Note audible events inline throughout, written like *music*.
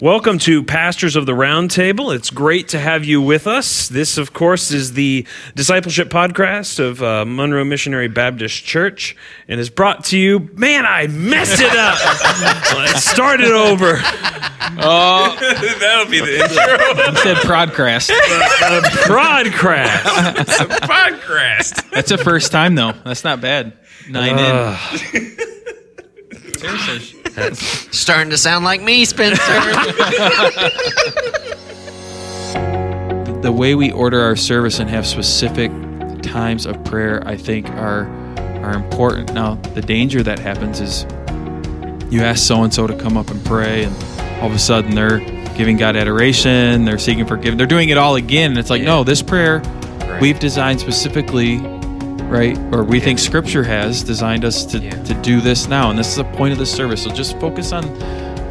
Welcome to Pastors of the Roundtable. It's great to have you with us. This, of course, is the discipleship podcast of uh, Monroe Missionary Baptist Church and is brought to you. Man, I messed it up. *laughs* Let's start it over. Oh, *laughs* That'll be the intro. you said Prodcrast. *laughs* Broadcast. podcast. That's a first time though. That's not bad. Nine Uh, in. Seriously. *laughs* Starting to sound like me, Spencer. *laughs* The way we order our service and have specific times of prayer, I think, are are important. Now, the danger that happens is you ask so and so to come up and pray, and all of a sudden they're giving God adoration, they're seeking forgiveness, they're doing it all again. And it's like, no, this prayer we've designed specifically, right? Or we think Scripture has designed us to, Yeah. to do this now, and this is the point of the service. So just focus on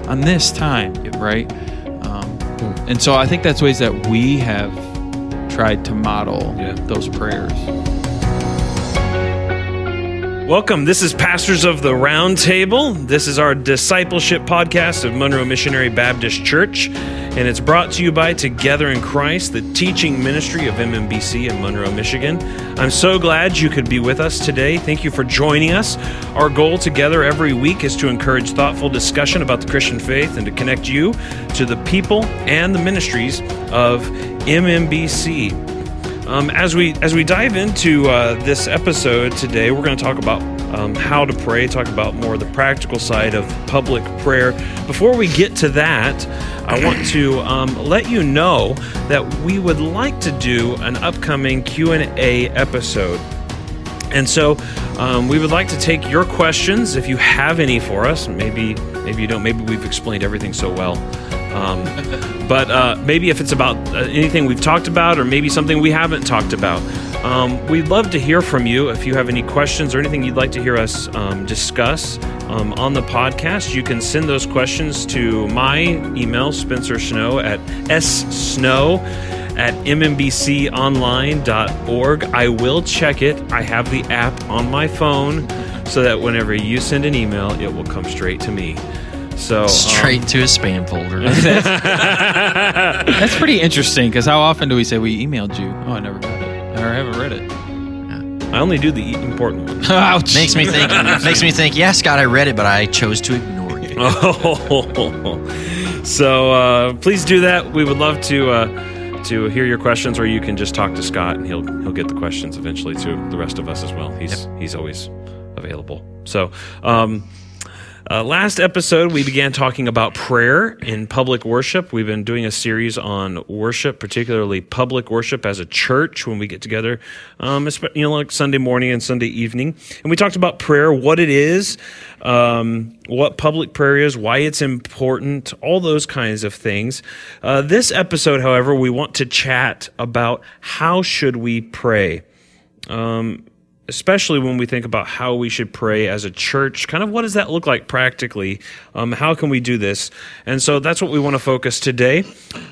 on this time, right? Um, and so I think that's ways that we have tried to model Yeah. those prayers. Welcome. This is Pastors of the Roundtable. This is our discipleship podcast of Monroe Missionary Baptist Church, and it's brought to you by Together in Christ, the teaching ministry of MMBC in Monroe, Michigan. I'm so glad you could be with us today. Thank you for joining us. Our goal together every week is to encourage thoughtful discussion about the Christian faith and to connect you to the people and the ministries of MMBC. Um, as we as we dive into uh, this episode today, we're going to talk about um, how to pray, talk about more the practical side of public prayer. Before we get to that, I want to um, let you know that we would like to do an upcoming Q and A episode. And so, um, we would like to take your questions if you have any for us. Maybe, maybe you don't. Maybe we've explained everything so well. Um, but uh, maybe if it's about uh, anything we've talked about, or maybe something we haven't talked about, um, we'd love to hear from you. If you have any questions or anything you'd like to hear us um, discuss um, on the podcast, you can send those questions to my email, Spencer Snow at ssnow at mmbconline.org. I will check it. I have the app on my phone so that whenever you send an email, it will come straight to me. So um, Straight to a spam folder. *laughs* That's pretty interesting because how often do we say we emailed you? Oh, I never got it. Or I haven't read it. I only do the important ones. *laughs* Ouch. makes me think. makes me think. Yeah, Scott, I read it, but I chose to ignore you. Oh, *laughs* so uh, please do that. We would love to uh, to hear your questions, or you can just talk to Scott, and he'll he'll get the questions eventually to the rest of us as well. He's he's always available. So. Um, uh, last episode, we began talking about prayer in public worship. We've been doing a series on worship, particularly public worship as a church when we get together, um, you know, like Sunday morning and Sunday evening. And we talked about prayer, what it is, um, what public prayer is, why it's important, all those kinds of things. Uh, this episode, however, we want to chat about how should we pray especially when we think about how we should pray as a church, kind of what does that look like practically? Um, how can we do this? And so that's what we want to focus today.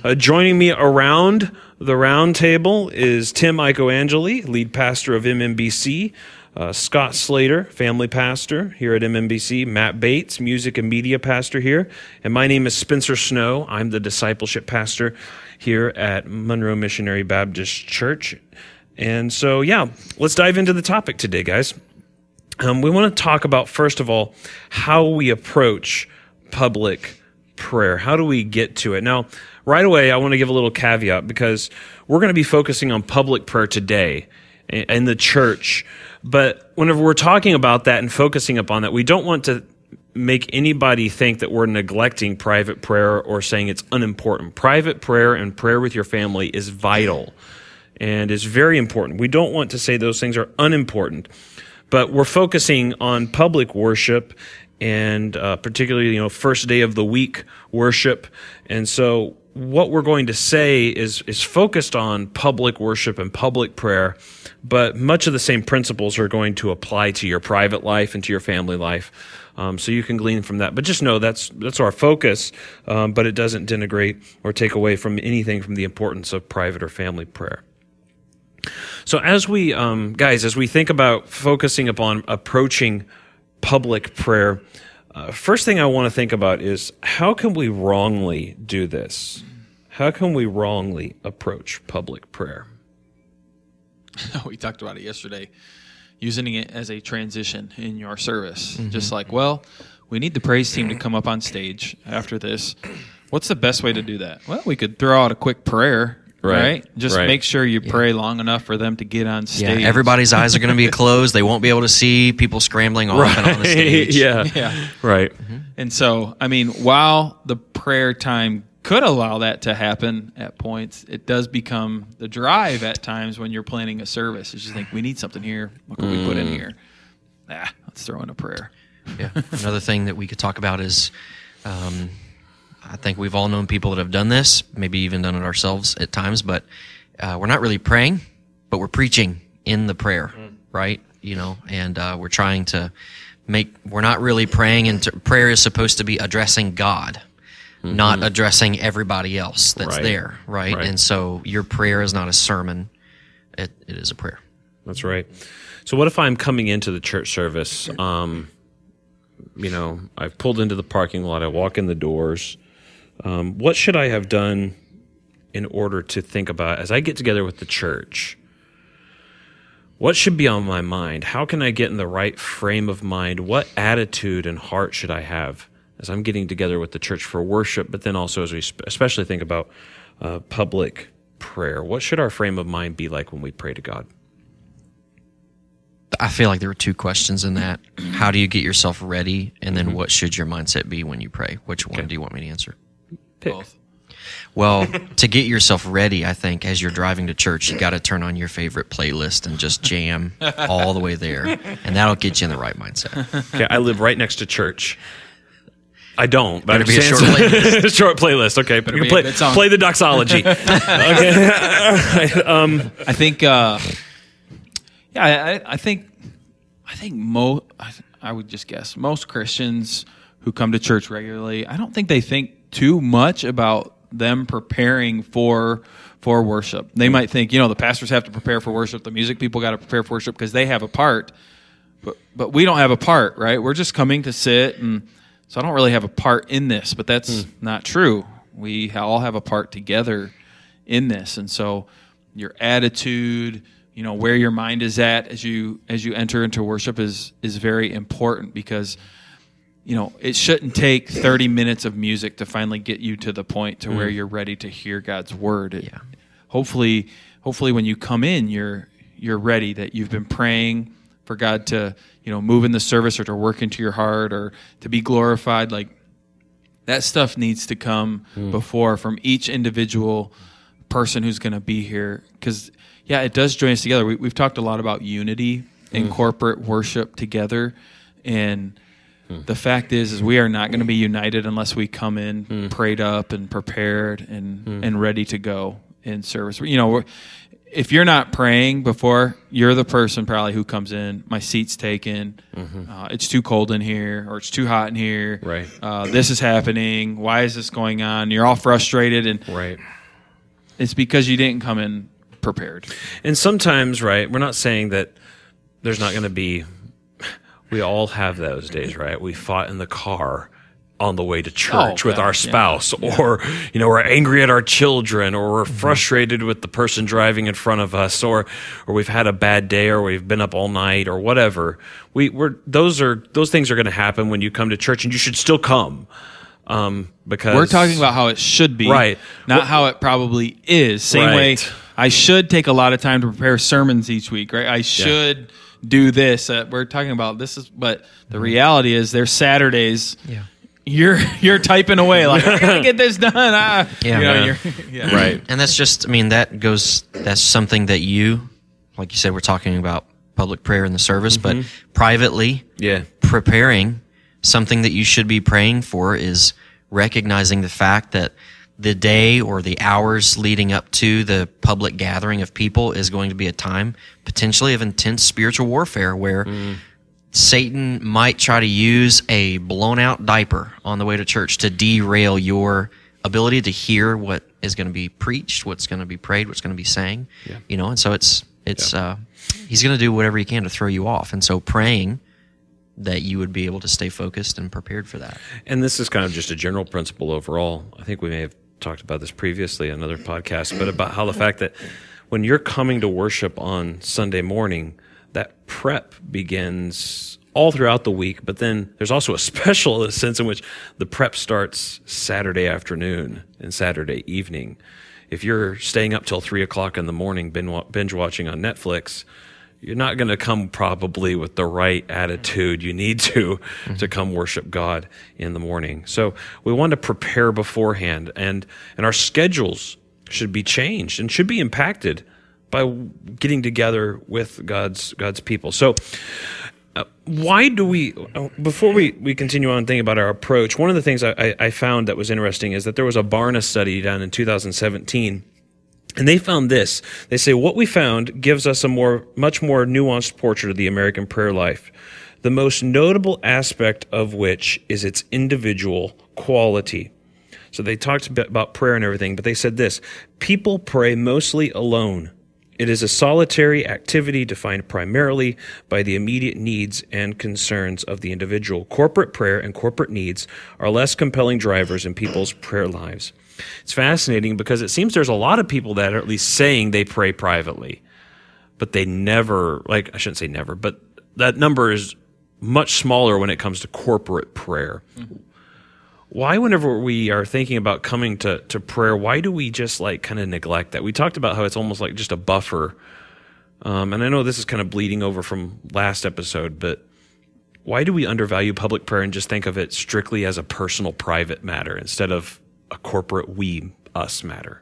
Uh, joining me around the round table is Tim Icoangeli, lead pastor of MMBC. Uh, Scott Slater, family pastor here at MMBC. Matt Bates, music and media pastor here. And my name is Spencer Snow. I'm the discipleship pastor here at Monroe Missionary Baptist Church. And so, yeah, let's dive into the topic today, guys. Um, we want to talk about, first of all, how we approach public prayer. How do we get to it? Now, right away, I want to give a little caveat because we're going to be focusing on public prayer today in in the church. But whenever we're talking about that and focusing upon that, we don't want to make anybody think that we're neglecting private prayer or saying it's unimportant. Private prayer and prayer with your family is vital and is very important. We don't want to say those things are unimportant, but we're focusing on public worship and uh, particularly, you know, first day of the week worship. And so what we're going to say is is focused on public worship and public prayer, but much of the same principles are going to apply to your private life and to your family life. Um, so you can glean from that, but just know that's that's our focus. Um, but it doesn't denigrate or take away from anything from the importance of private or family prayer. So as we um, guys, as we think about focusing upon approaching public prayer, Uh, first thing I want to think about is how can we wrongly do this? How can we wrongly approach public prayer? *laughs* we talked about it yesterday, using it as a transition in your service. Just like, well, we need the praise team to come up on stage after this. What's the best way to do that? Well, we could throw out a quick prayer, Right, right? Just right. make sure you pray long enough for them to get on stage. Yeah, stage. everybody's eyes are going to be *laughs* closed. They won't be able to see people scrambling off and on the stage. *laughs* yeah. Yeah. Right. And so, I mean, while the prayer time could allow that to happen at points, it does become the drive at times when you're planning a service. It's just think we need something here. What can we put in here? Ah, let's throw in a prayer. Yeah. Another thing that we could talk about is, um, I think we've all known people that have done this, maybe even done it ourselves at times, but uh, we're not really praying, but we're preaching in the prayer, right? You know, and uh, we're trying to make, we're not really praying, and prayer is supposed to be addressing God. Not addressing everybody else that's Right. there, right? Right. And so your prayer is not a sermon; it, it is a prayer. That's right. So, what if I'm coming into the church service? Um, you know, I've pulled into the parking lot. I walk in the doors. Um, what should I have done in order to think about as I get together with the church? What should be on my mind? How can I get in the right frame of mind? What attitude and heart should I have as I'm getting together with the church for worship, but then also as we especially think about uh, public prayer? What should our frame of mind be like when we pray to God? I feel like there were two questions in that. How do you get yourself ready? And then what should your mindset be when you pray? Which one do you want me to answer? Pick. Both. Well, to get yourself ready, I think as you're driving to church, you got to turn on your favorite playlist and just jam all the way there. And that'll get you in the right mindset. Okay, I live right next to church. I don't, but Better I'm be a short so- playlist. *laughs* short playlist. Okay, you be can a play, good song. play the doxology. okay, all right. *laughs* Um, I think, uh, yeah, I, I- I think, I think most. I, I would just guess most Christians who come to church regularly, I don't think they think too much about them preparing for for worship. They might think, you know, the pastors have to prepare for worship, the music people got to prepare for worship because they have a part, but but we don't have a part, right? We're just coming to sit, and so I don't really have a part in this. But that's hmm. not true. We all have a part together in this, and so your attitude, you know, where your mind is at as you as you enter into worship is is very important because you know it shouldn't take 30 minutes of music to finally get you to the point to where mm. you're ready to hear God's word. It- Yeah. Hopefully, hopefully when you come in, you're you're ready that you've been praying for God to you know move in the service or to work into your heart or to be glorified. Like that stuff needs to come mm. before from each individual person who's going to be here because yeah it does join us together we, we've talked a lot about unity in mm. corporate worship together and the fact is is we are not going to be united unless we come in prayed up and prepared and and ready to go in service. You know if you're not praying before you're the person probably who comes in my seat's taken. Uh, it's too cold in here or it's too hot in here. Right. uh, this is happening. Why is this going on? You're all frustrated and right. it's because you didn't come in prepared. And sometimes, right, we're not saying that there's not going to be, we all have those days, right? We fought in the car on the way to church with God, our yeah. spouse, or, you know, we're angry at our children, or we're frustrated with the person driving in front of us, or, or we've had a bad day, or we've been up all night, or whatever. We, we're, those are, those things are going to happen when you come to church, and you should still come. Um, because we're talking about how it should be Right. not Well- how it probably is same way i should take a lot of time to prepare sermons each week right i should do this uh, we're talking about this is but the reality is there's saturdays Yeah. you're you're typing away like i gotta get this done ah. Yeah. You know, Yeah. *laughs* yeah. right. And that's just, I mean, that goes, that's something that you, like you said, we're talking about public prayer in the service, but privately, Yeah. preparing something that you should be praying for is recognizing the fact that the day or the hours leading up to the public gathering of people is going to be a time potentially of intense spiritual warfare where Satan might try to use a blown out diaper on the way to church to derail your ability to hear what is going to be preached, what's going to be prayed, what's going to be sang. You know, and so it's it's uh, he's going to do whatever he can to throw you off. And so praying that you would be able to stay focused and prepared for that. And this is kind of just a general principle overall. I think we may have talked about this previously on another podcast, but about how the fact that when you're coming to worship on Sunday morning, that prep begins all throughout the week, but then there's also a *laughs* special sense in which the prep starts Saturday afternoon and Saturday evening. If you're staying up till three o'clock in the morning binge watching on Netflix, you're not going to come probably with the right attitude you need to mm-hmm. to come worship God in the morning. So we want to prepare beforehand and and our schedules should be changed and should be impacted by getting together with God's God's people. So uh, why do we uh, before we, we continue on thinking about our approach one of the things I, I found that was interesting is that there was a barna study done in 2017 and they found this. They say what we found gives us a more, much more nuanced portrait of the American prayer life. The most notable aspect of which is its individual quality. So they talked about prayer and everything, but they said this people pray mostly alone. It is a solitary activity defined primarily by the immediate needs and concerns of the individual. Corporate prayer and corporate needs are less compelling drivers in people's prayer lives. It's fascinating because it seems there's a lot of people that are at least saying they pray privately, but they never, like, I shouldn't say never, but that number is much smaller when it comes to corporate prayer. Mm-hmm. Why, whenever we are thinking about coming to, to prayer, why do we just like kind of neglect that? We talked about how it's almost like just a buffer. Um, and I know this is kind of bleeding over from last episode, but why do we undervalue public prayer and just think of it strictly as a personal, private matter instead of a corporate we us matter.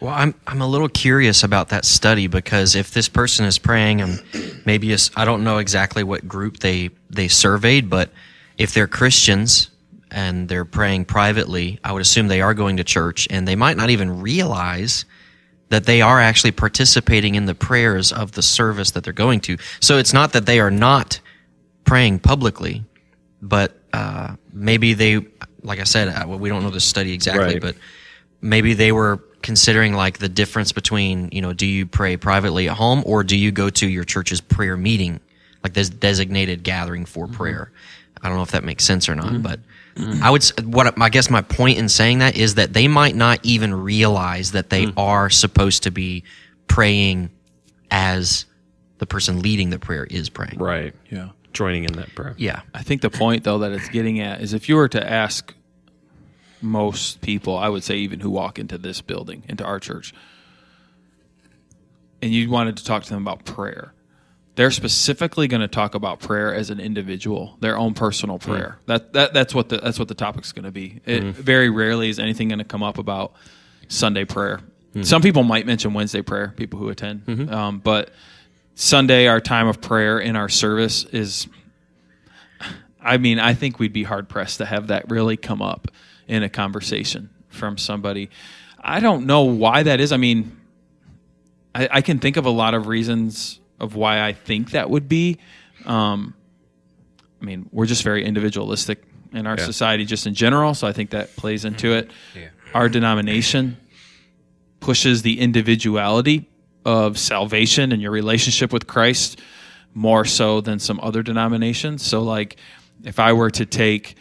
Well, I'm I'm a little curious about that study because if this person is praying, and maybe I don't know exactly what group they they surveyed, but if they're Christians and they're praying privately, I would assume they are going to church, and they might not even realize that they are actually participating in the prayers of the service that they're going to. So it's not that they are not praying publicly, but uh, maybe they like I said, uh, we don't know the study exactly, right. but maybe they were considering like the difference between, you know, do you pray privately at home or do you go to your church's prayer meeting, like this designated gathering for mm-hmm. prayer? I don't know if that makes sense or not, mm-hmm. but mm-hmm. I would, what I guess my point in saying that is that they might not even realize that they mm. are supposed to be praying as the person leading the prayer is praying. Right. Yeah joining in that prayer. Yeah. I think the point though that it's getting at is if you were to ask most people, I would say even who walk into this building, into our church, and you wanted to talk to them about prayer, they're specifically going to talk about prayer as an individual, their own personal hmm. prayer. Mm. That that that's what the that's what the topic's going to be. It, mm. Very rarely is anything going to come up about Sunday prayer. Mm. Some people might mention Wednesday prayer, people who attend, mm-hmm. um, but Sunday, our time of prayer in our service is, I mean, I think we'd be hard pressed to have that really come up in a conversation from somebody. I don't know why that is. I mean, I, I can think of a lot of reasons of why I think that would be. Um, I mean, we're just very individualistic in our yeah. society, just in general. So I think that plays into it. Yeah. Our denomination pushes the individuality of salvation and your relationship with Christ more so than some other denominations. So, like, if I were to take,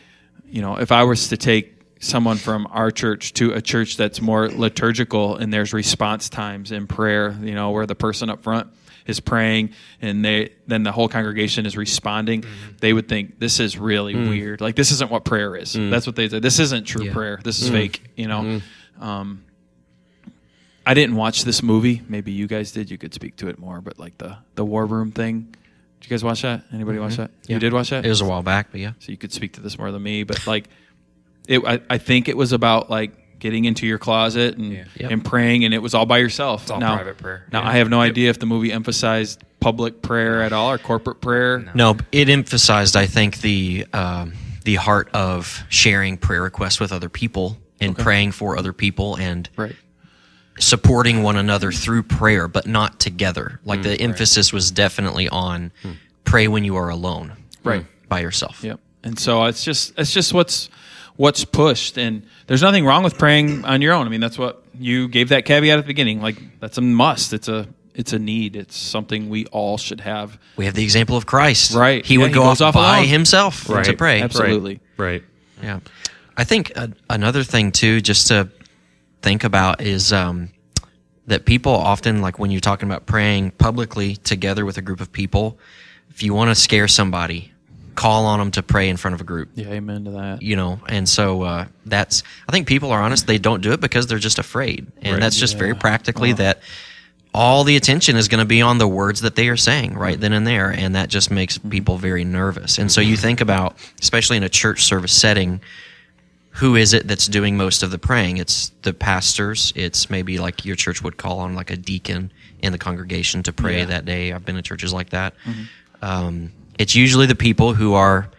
you know, if I was to take someone from our church to a church that's more liturgical and there's response times in prayer, you know, where the person up front is praying and they then the whole congregation is responding, mm-hmm. they would think this is really mm. weird. Like this isn't what prayer is. Mm. That's what they say. This isn't true yeah. prayer. This is mm. fake. You know. Mm-hmm. Um, I didn't watch this movie. Maybe you guys did. You could speak to it more. But like the the War Room thing. Did you guys watch that? Anybody mm-hmm. watch that? Yeah. You did watch that? It was a while back, but yeah. So you could speak to this more than me. But like, it. I, I think it was about like getting into your closet and yeah. yep. and praying, and it was all by yourself. It's all now, private prayer. Now yeah. I have no yep. idea if the movie emphasized public prayer at all or corporate prayer. No, no it emphasized, I think, the um, the heart of sharing prayer requests with other people and okay. praying for other people and right supporting one another through prayer, but not together. Like mm, the right. emphasis was definitely on mm. pray when you are alone, right, by yourself. Yep. And so it's just it's just what's what's pushed, and there's nothing wrong with praying on your own. I mean, that's what you gave that caveat at the beginning. Like that's a must. It's a it's a need. It's something we all should have. We have the example of Christ. Right. He Yeah, would he go off off by alone. himself to pray. Absolutely. Right. Yeah. I think uh, another thing too, just to think about is um, that people often, like when you're talking about praying publicly together with a group of people, if you want to scare somebody, call on them to pray in front of a group. Yeah, amen to that. You know, and so uh, that's. I think people are honest; they don't do it because they're just afraid, and Right. that's just very practically that all the attention is going to be on the words that they are saying right then and there, and that just makes people very nervous. And so you think about, especially in a church service setting, who is it that's doing most of the praying? It's the pastors. It's maybe like your church would call on like a deacon in the congregation to pray Yeah. that day. I've been in churches like that. Um, it's usually the people who are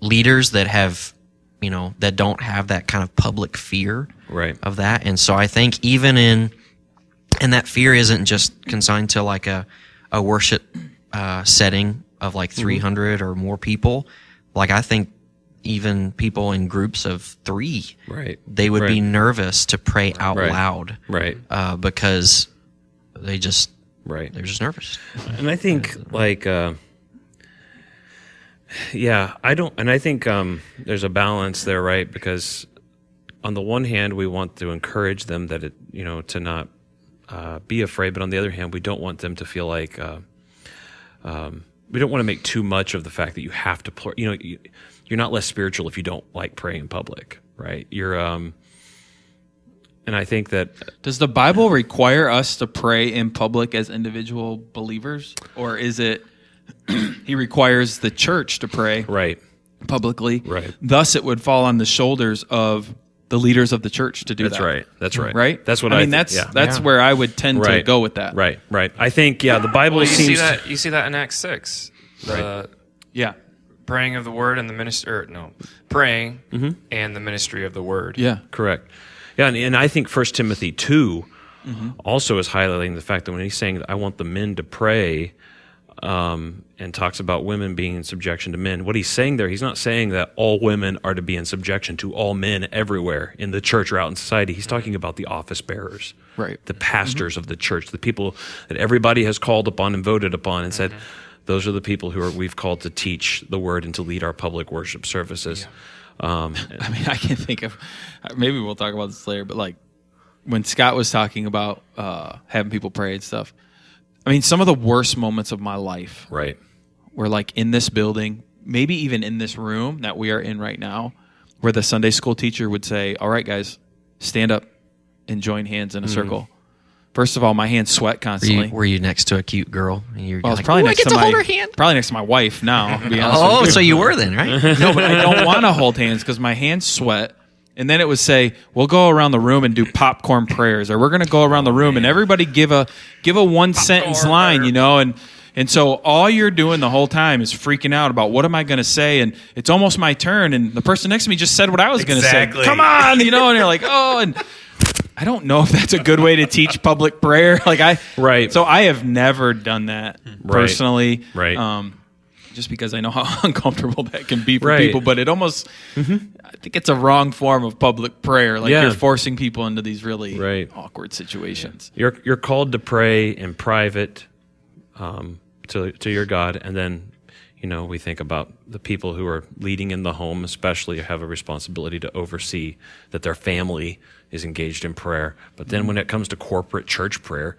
leaders that have, you know, that don't have that kind of public fear Right. of that. And so I think even in, and that fear isn't just consigned to like a, a worship uh, setting of like 300 or more people. Like I think even people in groups of three, Right. they would be nervous to pray out Right. loud Right. uh, because they just, Right. they're just nervous. And I think like uh yeah, I don't and I think um there's a balance there, right? Because on the one hand we want to encourage them that it you know to not uh, be afraid, but on the other hand we don't want them to feel like uh, um, we don't want to make too much of the fact that you have to pl- you know you, you're not less spiritual if you don't like praying in public, right? You're um and I think that Does the Bible require us to pray in public as individual believers, or is it *clears throat* he requires the church to pray right, publicly? Right. Thus, it would fall on the shoulders of the leaders of the church to do that's that. That's right, that's right, Right. That's what I I, mean. think, that's yeah. that's Yeah. where I would tend to go with that. Right, right. I think yeah, the Bible Well, you seems see that you see that in Acts six, the Yeah. Praying of the word and the minister. No, praying and the ministry of the word. Yeah. correct. Yeah, and, and I think First Timothy 2 Mm-hmm. also is highlighting the fact that when he's saying I want the men to pray, um, and talks about women being in subjection to men, what he's saying there, he's not saying that all women are to be in subjection to all men everywhere in the church or out in society. He's talking about the office bearers, Right. the pastors of the church, the people that everybody has called upon and voted upon and said, those are the people who are, we've called to teach the word and to lead our public worship services. Um, *laughs* I mean, I can think of maybe we'll talk about this later, but like when Scott was talking about uh, having people pray and stuff. I mean, some of the worst moments of my life right. were like in this building, maybe even in this room that we are in right now, where the Sunday school teacher would say, "All right, guys, stand up and join hands in a circle." First of all, my hands sweat Were you, constantly. were you next to a cute girl? And you're well, like, probably "Ooh, I next get to, to my hold her hand. probably next to my wife now. To be honest Oh, you. so you were then, right? *laughs* no, but I don't want to hold hands because my hands sweat. And then it would say, "We'll go around the room and do popcorn prayers, or we're going to go around the room and everybody give a give a one sentence line, prayer. you know." And and so all you're doing the whole time is freaking out about what am I going to say, and it's almost my turn, and the person next to me just said what I was going to say. Come on, you know, and you're like, oh, and I don't know if that's a good way to teach public prayer. *laughs* Like I, Right. So I have never done that personally, Right. Um, just because I know how *laughs* uncomfortable that can be for Right. people, but it almost, I think it's a wrong form of public prayer. Like Yeah. you're forcing people into these really Right. awkward situations. You're you're called to pray in private um, to to your God, and then you know we think about the people who are leading in the home, especially have a responsibility to oversee that their family is engaged in prayer. But then when it comes to corporate church prayer,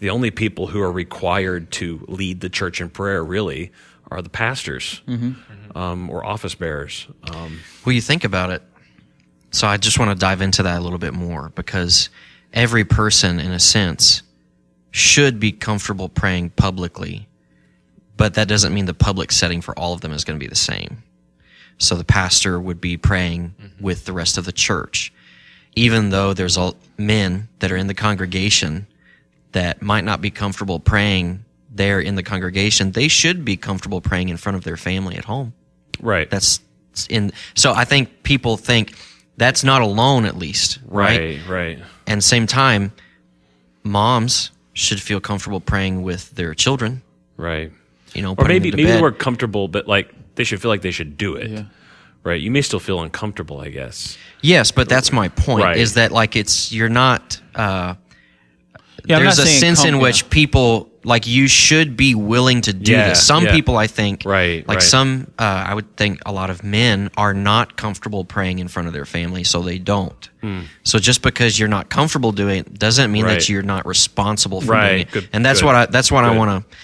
the only people who are required to lead the church in prayer really are the pastors um, or office bearers. Um, Well, you think about it. So I just want to dive into that a little bit more because every person, in a sense, should be comfortable praying publicly, but that doesn't mean the public setting for all of them is going to be the same. So the pastor would be praying with the rest of the church, even though there's all men that are in the congregation that might not be comfortable praying there in the congregation. They should be comfortable praying in front of their family at home right. that's in so i think people think that's not alone at least right, right. Right. and same time moms should feel comfortable praying with their children Right. you know or maybe them to maybe bed. we're comfortable, but like they should feel like they should do it. Yeah. Right. You may still feel uncomfortable, I guess. yes but that's my point Right. is that like it's you're not uh Yeah, there's not a sense come- in which yeah. people like you should be willing to do Yeah, this. Some yeah. people, I think, Right, like right. some, uh, I would think a lot of men are not comfortable praying in front of their family, so they don't. So just because you're not comfortable doing it doesn't mean. Right. that you're not responsible for Right, doing it. good- and that's good, what I that's what I want to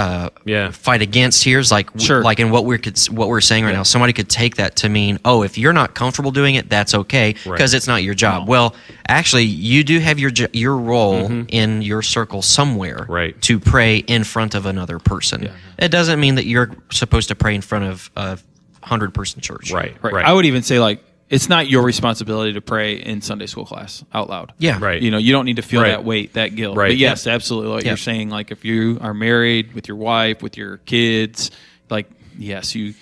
uh, Yeah. fight against here is like Sure. like in what we're what we're saying right now. Somebody could take that to mean, oh, if you're not comfortable doing it, that's okay because it's not your job. Well, actually, you do have your your role in your circle somewhere, Mm-hmm. Right. To pray in front of another person. It doesn't mean that you're supposed to pray in front of a hundred person church, Right. Right. Right. I would even say like it's not your responsibility to pray in Sunday school class out loud. Yeah, Right. You know, you don't need to feel Right. that weight, that guilt. Right. But yes, absolutely. What Yeah. you're saying, like if you are married with your wife, with your kids, like yes, you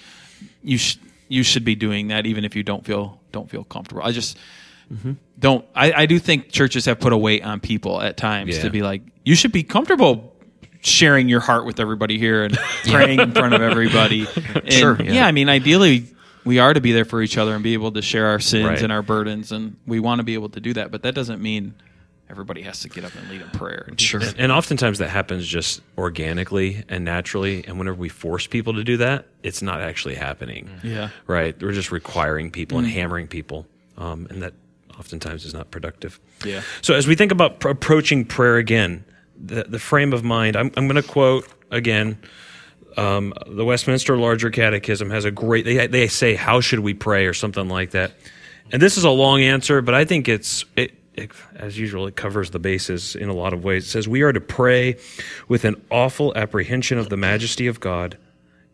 you sh- you should be doing that, even if you don't feel don't feel comfortable. I just mm-hmm. don't. I, I do think churches have put a weight on people at times Yeah. to be like, you should be comfortable sharing your heart with everybody here and *laughs* praying in front of everybody. And, Sure, Yeah. yeah. I mean, ideally, we are to be there for each other and be able to share our sins Right. and our burdens, and we want to be able to do that. But that doesn't mean everybody has to get up and lead in prayer. And Sure. And, and oftentimes that happens just organically and naturally. And whenever we force people to do that, it's not actually happening. Yeah. Right. We're just requiring people and hammering people. Um, and that oftentimes is not productive. Yeah. So as we think about pr- approaching prayer again, the, the frame of mind, I'm, I'm going to quote again. Um, the Westminster Larger Catechism has a great. They they say, "How should we pray?" or something like that. And this is a long answer, but I think it's it, it as usual. It covers the bases in a lot of ways. It says we are to pray with an awful apprehension of the majesty of God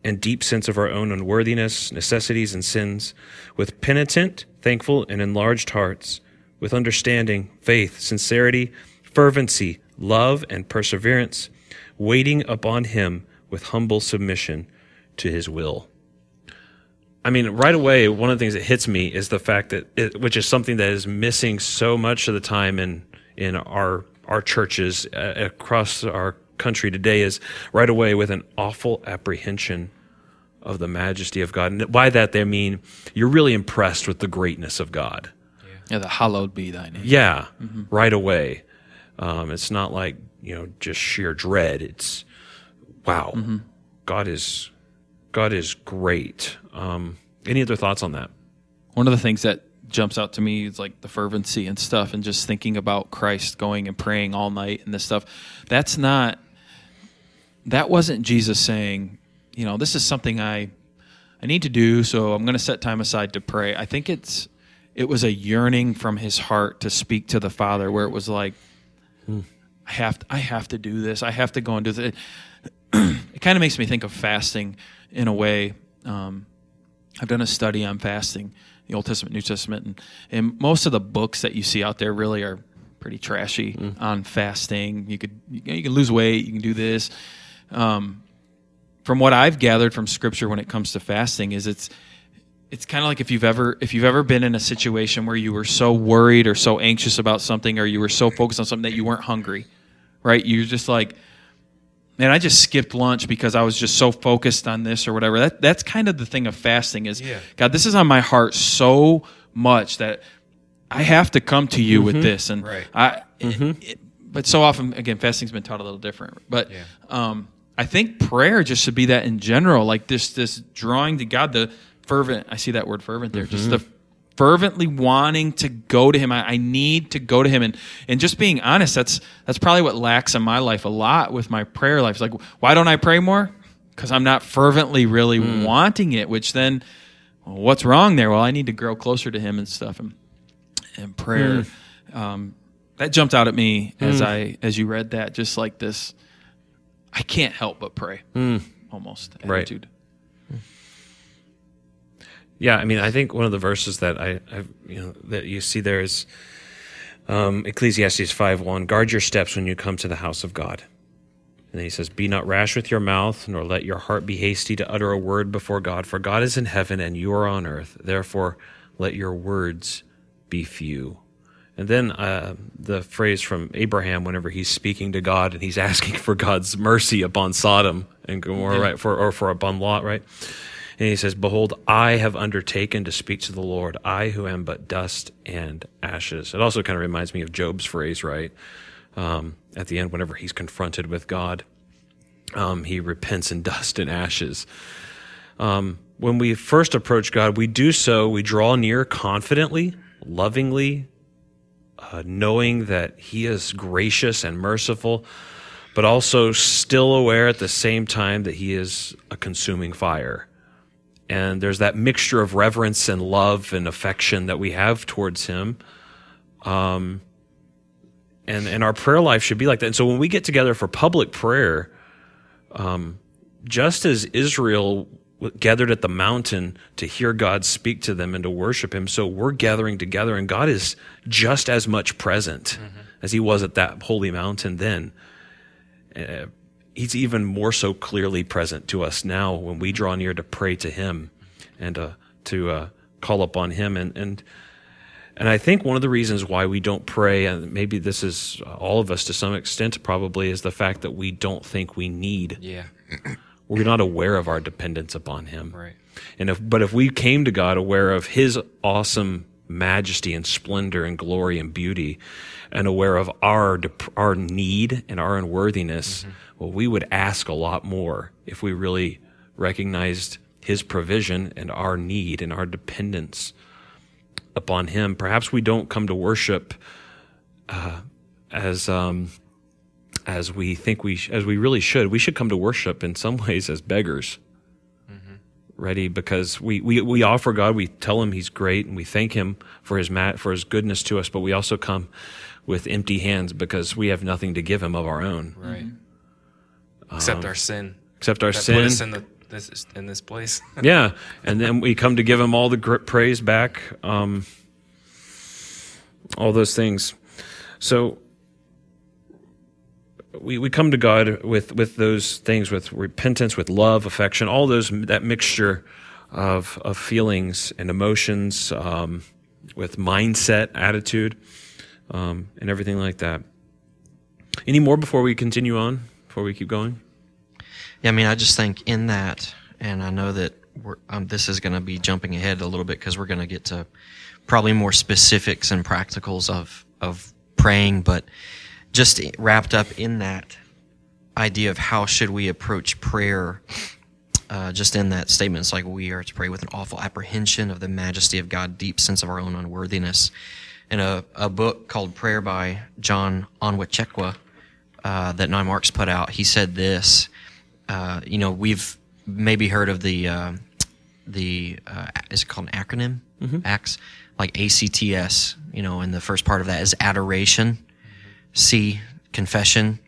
and deep sense of our own unworthiness, necessities, and sins, with penitent, thankful, and enlarged hearts, with understanding, faith, sincerity, fervency, love, and perseverance, waiting upon Him with humble submission to His will. I mean, right away, one of the things that hits me is the fact that, it, which is something that is missing so much of the time in in our our churches uh, across our country today, is right away with an awful apprehension of the majesty of God. And by that, they mean you're really impressed with the greatness of God. Yeah, the hallowed be thy name. Yeah, right away. Um, it's not like you know just sheer dread. It's wow, God is God is great. Um, any other thoughts on that? One of the things that jumps out to me is like the fervency and stuff, and just thinking about Christ going and praying all night and this stuff. That's not. That wasn't Jesus saying, you know, this is something I, I need to do, so I'm going to set time aside to pray. I think it's, it was a yearning from his heart to speak to the Father, where it was like, I have, to, I have to do this. I have to go and do this. It kind of makes me think of fasting in a way. Um, I've done a study on fasting, the Old Testament, New Testament, and, and most of the books that you see out there really are pretty trashy on fasting. You could you, can- you can lose weight, you can do this. Um, from what I've gathered from Scripture when it comes to fasting, is it's it's kind of like if you've ever if you've ever been in a situation where you were so worried or so anxious about something or you were so focused on something that you weren't hungry, right? You're just like, man, I just skipped lunch because I was just so focused on this or whatever. That that's kind of the thing of fasting is God, this is on my heart so much that I have to come to you with mm-hmm. this. And Right. I mm-hmm. it- it- but so often again, fasting's been taught a little different. But yeah. um, I think prayer just should be that in general, like this this drawing to God, the fervent I see that word fervent there, just the mm-hmm. Fervently wanting to go to him. I, I need to go to him, and and just being honest, that's that's probably what lacks in my life a lot with my prayer life. It's like, why don't I pray more? Because I'm not fervently really hmm. wanting it. Which then, well, what's wrong there? Well, I need to grow closer to him and stuff, and and prayer. Hmm. Um, that jumped out at me as hmm. I as you read that, just like this. I can't help but pray, almost Right. Yeah, I mean, I think one of the verses that I, I you know, that you see there is um, Ecclesiastes five one. Guard your steps when you come to the house of God. And then he says, "Be not rash with your mouth, nor let your heart be hasty to utter a word before God. For God is in heaven, and you are on earth. Therefore, let your words be few." And then uh, the phrase from Abraham, whenever he's speaking to God and he's *laughs* asking for God's mercy upon Sodom and Gomorrah, right, for or for upon Lot, right? And he says, Behold, I have undertaken to speak to the Lord, I who am but dust and ashes. It also kind of reminds me of Job's phrase, right? um, at the end, whenever he's confronted with God, um, he repents in *laughs* dust and ashes. Um, when we first approach God, we do so, we draw near confidently, lovingly, uh, knowing that He is gracious and merciful, but also still aware at the same time that He is a consuming fire. And there's that mixture of reverence and love and affection that we have towards Him. Um, and, and our prayer life should be like that. And so when we get together for public prayer, um, just as Israel gathered at the mountain to hear God speak to them and to worship Him. So we're gathering together, and God is just as much present mm-hmm. as He was at that holy mountain then. Uh, he's even more so clearly present to us now when we draw near to pray to Him and uh, to uh, call upon Him. And, and and I think one of the reasons why we don't pray, and maybe this is all of us to some extent, probably, is the fact that we don't think we need. Yeah. *clears throat* we're not aware of our dependence upon him. Right. And if but if we came to God aware of his awesome majesty and splendor and glory and beauty and aware of our our need and our unworthiness, mm-hmm. Well we would ask a lot more if we really recognized his provision and our need and our dependence upon him. Perhaps we don't come to worship uh, as um, as we think we sh- as we really should. We should come to worship in some *laughs* ways as beggars, mm-hmm. ready because we, we we offer God. We tell Him He's great, and we thank Him for His mat for His goodness to us. But we also come with empty hands because we have nothing to give Him of our own, right? Um, except our sin. Except our sin. Put us in the this in this place. *laughs* yeah, and then we come to give Him all the praise back, um, all those things. So we, we come to God with, with those things, with repentance, with love, affection, all those that mixture of of feelings and emotions, um, with mindset, attitude, um, and everything like that. Any more before we continue on? Before we keep going? Yeah, I mean, I just think in that, and I know that um, this is going to be jumping ahead a little bit because we're going to get to probably more specifics and practicals of of praying, but just wrapped up in that idea of how should we approach prayer uh, just in that statement it's like we are to pray with an awful apprehension of the majesty of god deep sense of our own unworthiness in a, a book called prayer by john onwuchekwa uh, that 9Marks put out he said this uh, you know we've maybe heard of the uh, the uh, is it called an acronym mm-hmm. acts like acts you know and the first part of that is adoration C, confession,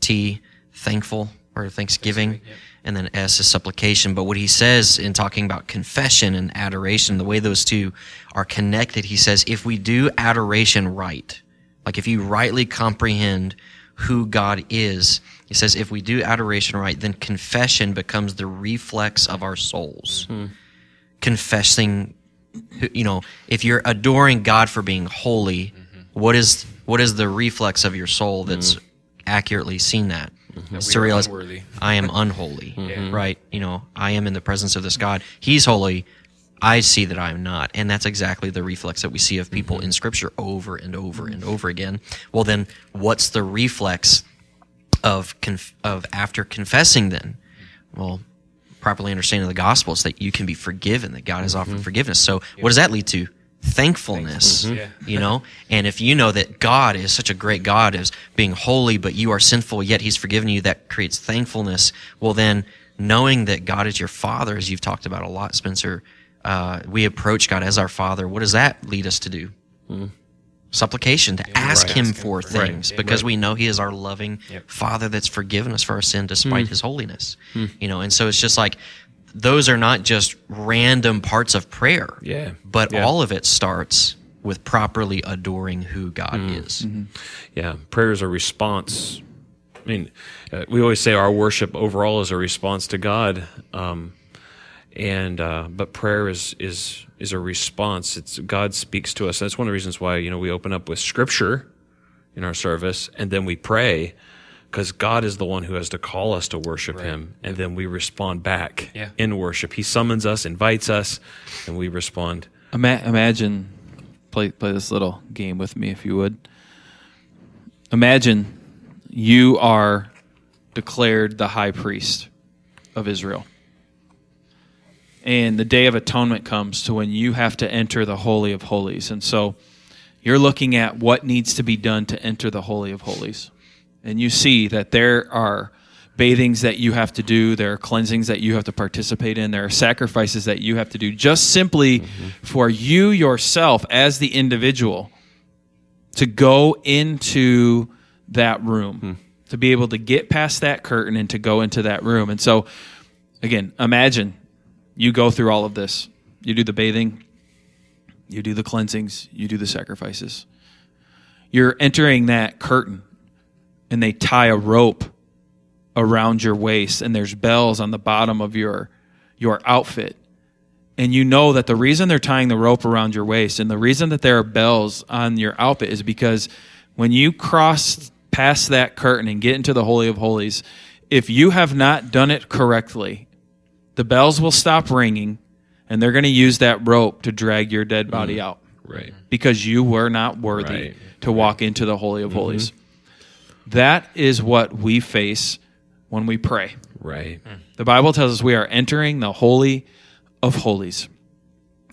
T, thankful or thanksgiving, yep. and then S is supplication. But what he says in talking about confession and adoration, the way those two are connected, he says, if we do adoration right, like if you rightly comprehend who God is, he says, if we do adoration right, then confession becomes the reflex of our souls. Mm-hmm. Confessing, you know, if you're adoring God for being holy, mm-hmm. what is what is the reflex of your soul that's mm-hmm. accurately seen that? Mm-hmm. to realize I am unholy, *laughs* right? You know, I am in the presence of this God. He's holy. I see that I am not. And that's exactly the reflex that we see of people mm-hmm. in Scripture over and over and over again. Well, then, what's the reflex of conf- of after confessing? Then, well, properly understanding the gospel is that you can be forgiven, that God has offered mm-hmm. forgiveness. So, what does that lead to? thankfulness mm-hmm. you know and if you know that god is such a great god as being holy but you are sinful yet he's forgiven you that creates thankfulness well then knowing that god is your father as you've talked about a lot spencer uh, we approach god as our father what does that lead us to do mm. supplication to yeah, ask right. him ask for him. things right. because right. we know he is our loving yep. father that's forgiven us for our sin despite mm. his holiness mm. you know and so it's just like those are not just random parts of prayer. Yeah. But yeah. all of it starts with properly adoring who God mm. is. Mm-hmm. Yeah. Prayer is a response. I mean, uh, we always say our worship overall is a response to God. Um, and uh, but prayer is is is a response. It's God speaks to us. That's one of the reasons why you know we open up with Scripture in our service, and then we pray because God is the one who has to call us to worship right. Him, and then we respond back yeah. in worship. He summons us, invites us, and we respond. Ima- imagine, play play this little game with me, if you would. imagine you are declared the high priest of Israel. And the day of atonement comes to when you have to enter the Holy of Holies. And so you're looking at what needs to be done to enter the Holy of Holies. And you see that there are bathings that you have to do, there are cleansings that you have to participate in, there are sacrifices that you have to do just simply mm-hmm. for you yourself as the individual to go into that room, hmm. to be able to get past that curtain and to go into that room. And so, again, imagine you go through all of this. You do the bathing, you do the cleansings, you do the sacrifices. You're entering that curtain, and they tie a rope around your waist, and there's bells on the bottom of your your outfit. And you know that the reason they're tying the rope around your waist and the reason that there are bells on your outfit is because when you cross past that curtain and get into the Holy of Holies, if you have not done it correctly, the bells will stop ringing and they're going to use that rope to drag your dead body mm. out. Right. Because you were not worthy right. to walk into the Holy of mm-hmm. Holies. That is what we face when we pray. Right. The Bible tells us we are entering the Holy of Holies.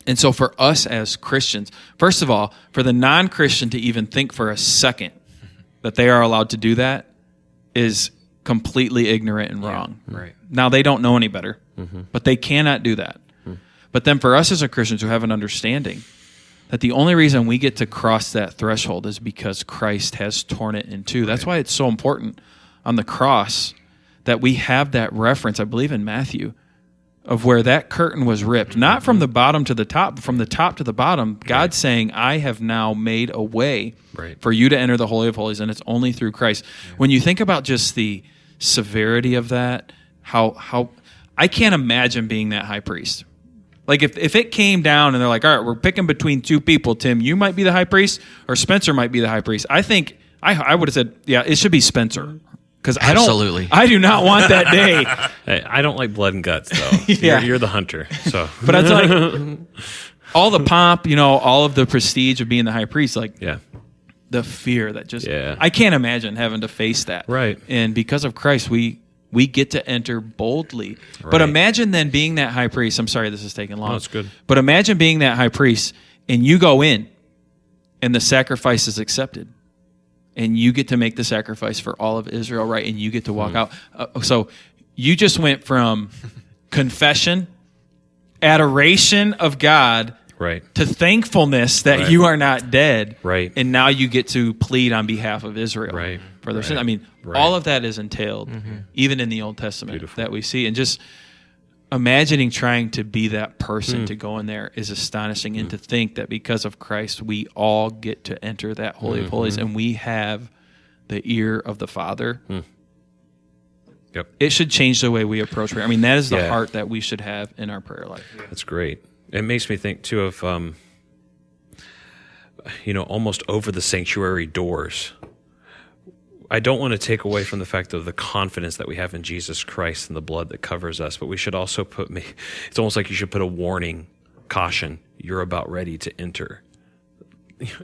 And so, for us as Christians, first of all, for the non Christian to even think for a second that they are allowed to do that is completely ignorant and wrong. Yeah, right. Now, they don't know any better, mm-hmm. but they cannot do that. Mm-hmm. But then, for us as a Christians who have an understanding that the only reason we get to cross that threshold is because Christ has torn it in two. Right. That's why it's so important on the cross that we have that reference, I believe in Matthew, of where that curtain was ripped, not from the bottom to the top, but from the top to the bottom. God's right. saying, I have now made a way right. for you to enter the Holy of Holies, and it's only through Christ. When you think about just the severity of that, how, how, I can't imagine being that high priest. Like if, if it came down and they're like, all right, we're picking between two people, Tim, you might be the high priest or Spencer might be the high priest. I think I, I would have said, yeah, it should be Spencer because I don't. Absolutely. I do not want that day. *laughs* Hey, I don't like blood and guts though. *laughs* yeah. You're, you're the hunter, so. but it's like *laughs* all the pomp, you know, all of the prestige of being the high priest, like yeah, the fear that just yeah. I can't imagine having to face that. Right. And because of Christ, we we get to enter boldly. Right. But imagine then being that high priest. I'm sorry this is taking long. No, that's good. But imagine being that high priest and you go in and the sacrifice is accepted and you get to make the sacrifice for all of Israel, right? And you get to walk mm. out. Uh, so you just went from *laughs* confession, adoration of God, right, to thankfulness that right. you are not dead, right, and now you get to plead on behalf of Israel, right, for their right. sin. I mean, right. all of that is entailed, mm-hmm. even in the Old Testament Beautiful. that we see, and just imagining trying to be that person mm. to go in there is astonishing mm. and to think that because of Christ we all get to enter that holy mm-hmm. of holies and we have the ear of the father mm. yep it should change the way we approach prayer i mean that is the yeah. heart that we should have in our prayer life that's great it makes me think too of um, you know almost over the sanctuary doors I don't want to take away from the fact of the confidence that we have in Jesus Christ and the blood that covers us, but we should also put me, it's almost like you should put a warning, caution, you're about ready to enter.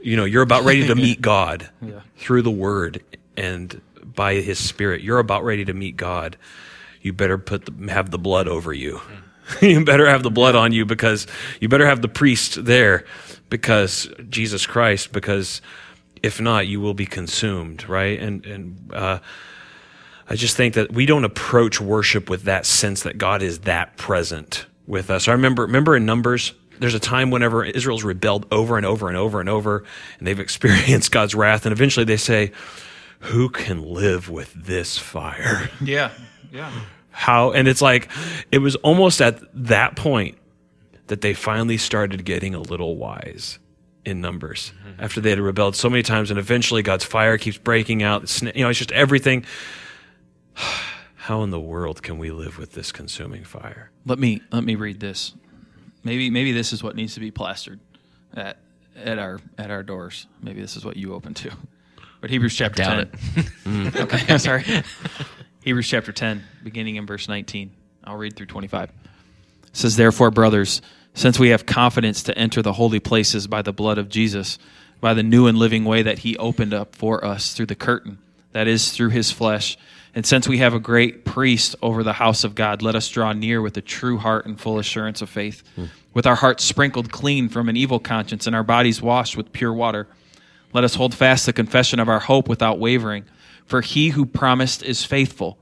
You know, you're about ready to *laughs* meet God yeah. through the word and by his spirit. You're about ready to meet God. You better put the, have the blood over you. *laughs* you better have the blood on you because you better have the priest there because Jesus Christ, because if not, you will be consumed, right? And and uh, I just think that we don't approach worship with that sense that God is that present with us. I remember remember in Numbers. There's a time whenever Israel's rebelled over and over and over and over, and they've *laughs* experienced God's wrath, and eventually they say, "Who can live with this fire?" Yeah, yeah. How? And it's like it was almost at that point that they finally started getting a little wise in numbers mm-hmm. after they had rebelled so many times, and eventually God's fire keeps breaking out. You know, it's just everything. *sighs* How in the world can we live with this consuming fire? Let me let me read this. Maybe maybe this is what needs to be plastered at at our at our doors. Maybe this is what you open to. But Hebrews chapter Doubt ten. It. *laughs* okay, I'm sorry. *laughs* Hebrews chapter ten, beginning in verse 19. I'll read through 25. It says, Therefore, brothers, since we have confidence to enter the holy places by the blood of Jesus, by the new and living way that he opened up for us through the curtain, that is, through his flesh. And since we have a great priest over the house of God, let us draw near with a true heart and full assurance of faith, with our hearts sprinkled clean from an evil conscience and our bodies washed with pure water. Let us hold fast the confession of our hope without wavering, for he who promised is faithful.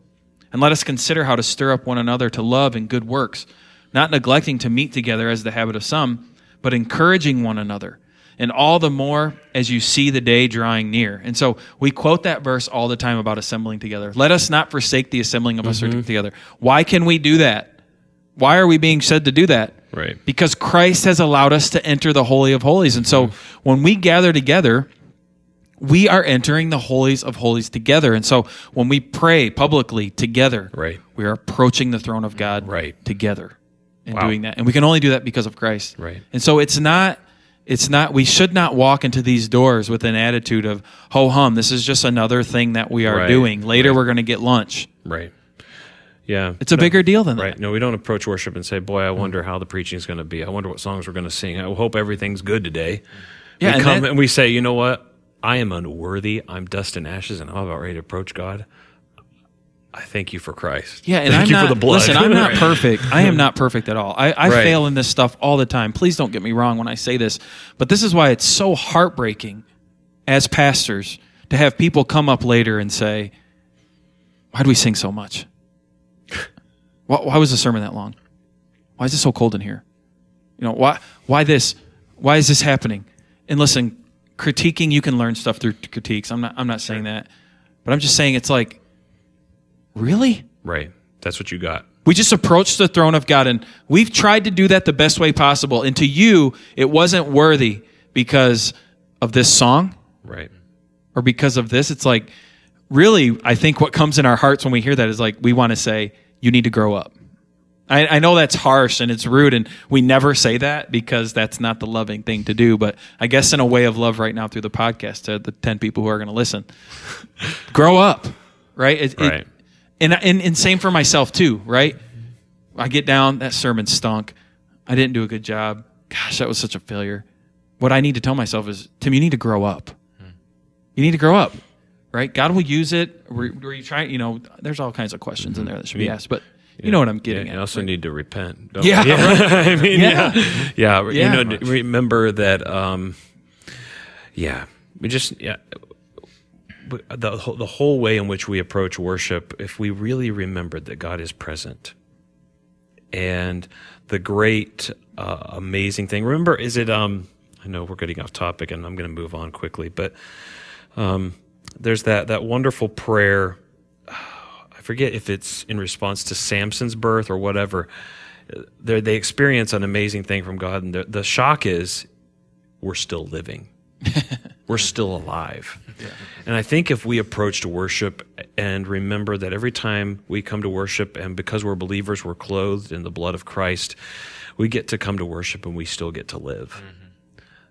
And let us consider how to stir up one another to love and good works, not neglecting to meet together as the habit of some, but encouraging one another. And all the more as you see the day drawing near. And so we quote that verse all the time about assembling together. Let us not forsake the assembling of us mm-hmm. together. Why can we do that? Why are we being said to do that? Right. Because Christ has allowed us to enter the Holy of Holies. And so mm-hmm. when we gather together, we are entering the holies of holies together. And so when we pray publicly together, Right. we are approaching the throne of God Right. together and Wow. doing that. And we can only do that because of Christ. Right. And so it's not it's not we should not walk into these doors with an attitude of ho hum, this is just another thing that we are Right. doing. Later Right. we're going to get lunch. Right. Yeah. It's a bigger deal than Right. that. No, we don't approach worship and say, "Boy, I mm-hmm. wonder how the preaching is going to be. I wonder what songs we're going to sing. I hope everything's good today." Yeah, we and come that- and we say, "You know what? I am unworthy. I'm dust and ashes, and I'm about ready to approach God. I thank you for Christ. Yeah, and thank I'm you not, for the blood. Listen, I'm not *laughs* perfect. I am not perfect at all. I, I Right. fail in this stuff all the time. Please don't get me wrong when I say this, but this is why it's so heartbreaking as pastors to have people come up later and say, "Why do we sing so much? *laughs* Why, why was the sermon that long? Why is it so cold in here? You know, why why this? Why is this happening?" And listen, critiquing you can learn stuff through critiques. I'm not I'm not saying that, but I'm just saying it's like, really. right. That's what you got. We just approached the throne of God and we've tried to do that the best way possible. And to you, it wasn't worthy because of this song Right. or because of this. It's like, really, I think what comes in our hearts when we hear that is like, we want to say, you need to grow up. I, I know that's harsh and it's rude, and we never say that because that's not the loving thing to do. But I guess in a way of love right now through the podcast to the 10 people who are going to listen, *laughs* grow up, right? It- it- and, and, and same for myself too, right? I get down, that sermon stunk. I didn't do a good job. Gosh, that was such a failure. What I need to tell myself is, Tim, you need to grow up. You need to grow up, right? God will use it. Were, were you trying? You know, there's all kinds of questions in mm-hmm. there that should be asked, but you know what I'm getting Yeah, at. you also right? need to repent. Yeah, we? *laughs* I mean, Yeah. *laughs* yeah, yeah. Yeah. You know, remember that. Um, yeah, we just yeah. The whole- the whole way in which we approach worship, if we really remembered that God is present, and the great, uh, amazing thing. Remember, is it? Um, I know we're getting off topic, and I'm going to move on quickly, but um, there's that that wonderful prayer. Forget if it's in response to Samson's birth or whatever. They they experience an amazing thing from God, and the, the shock is we're still living, *laughs* we're still alive. And I think if we approach to worship and remember that every time we come to worship, and because we're believers, we're clothed in the blood of Christ, we get to come to worship and we still get to live.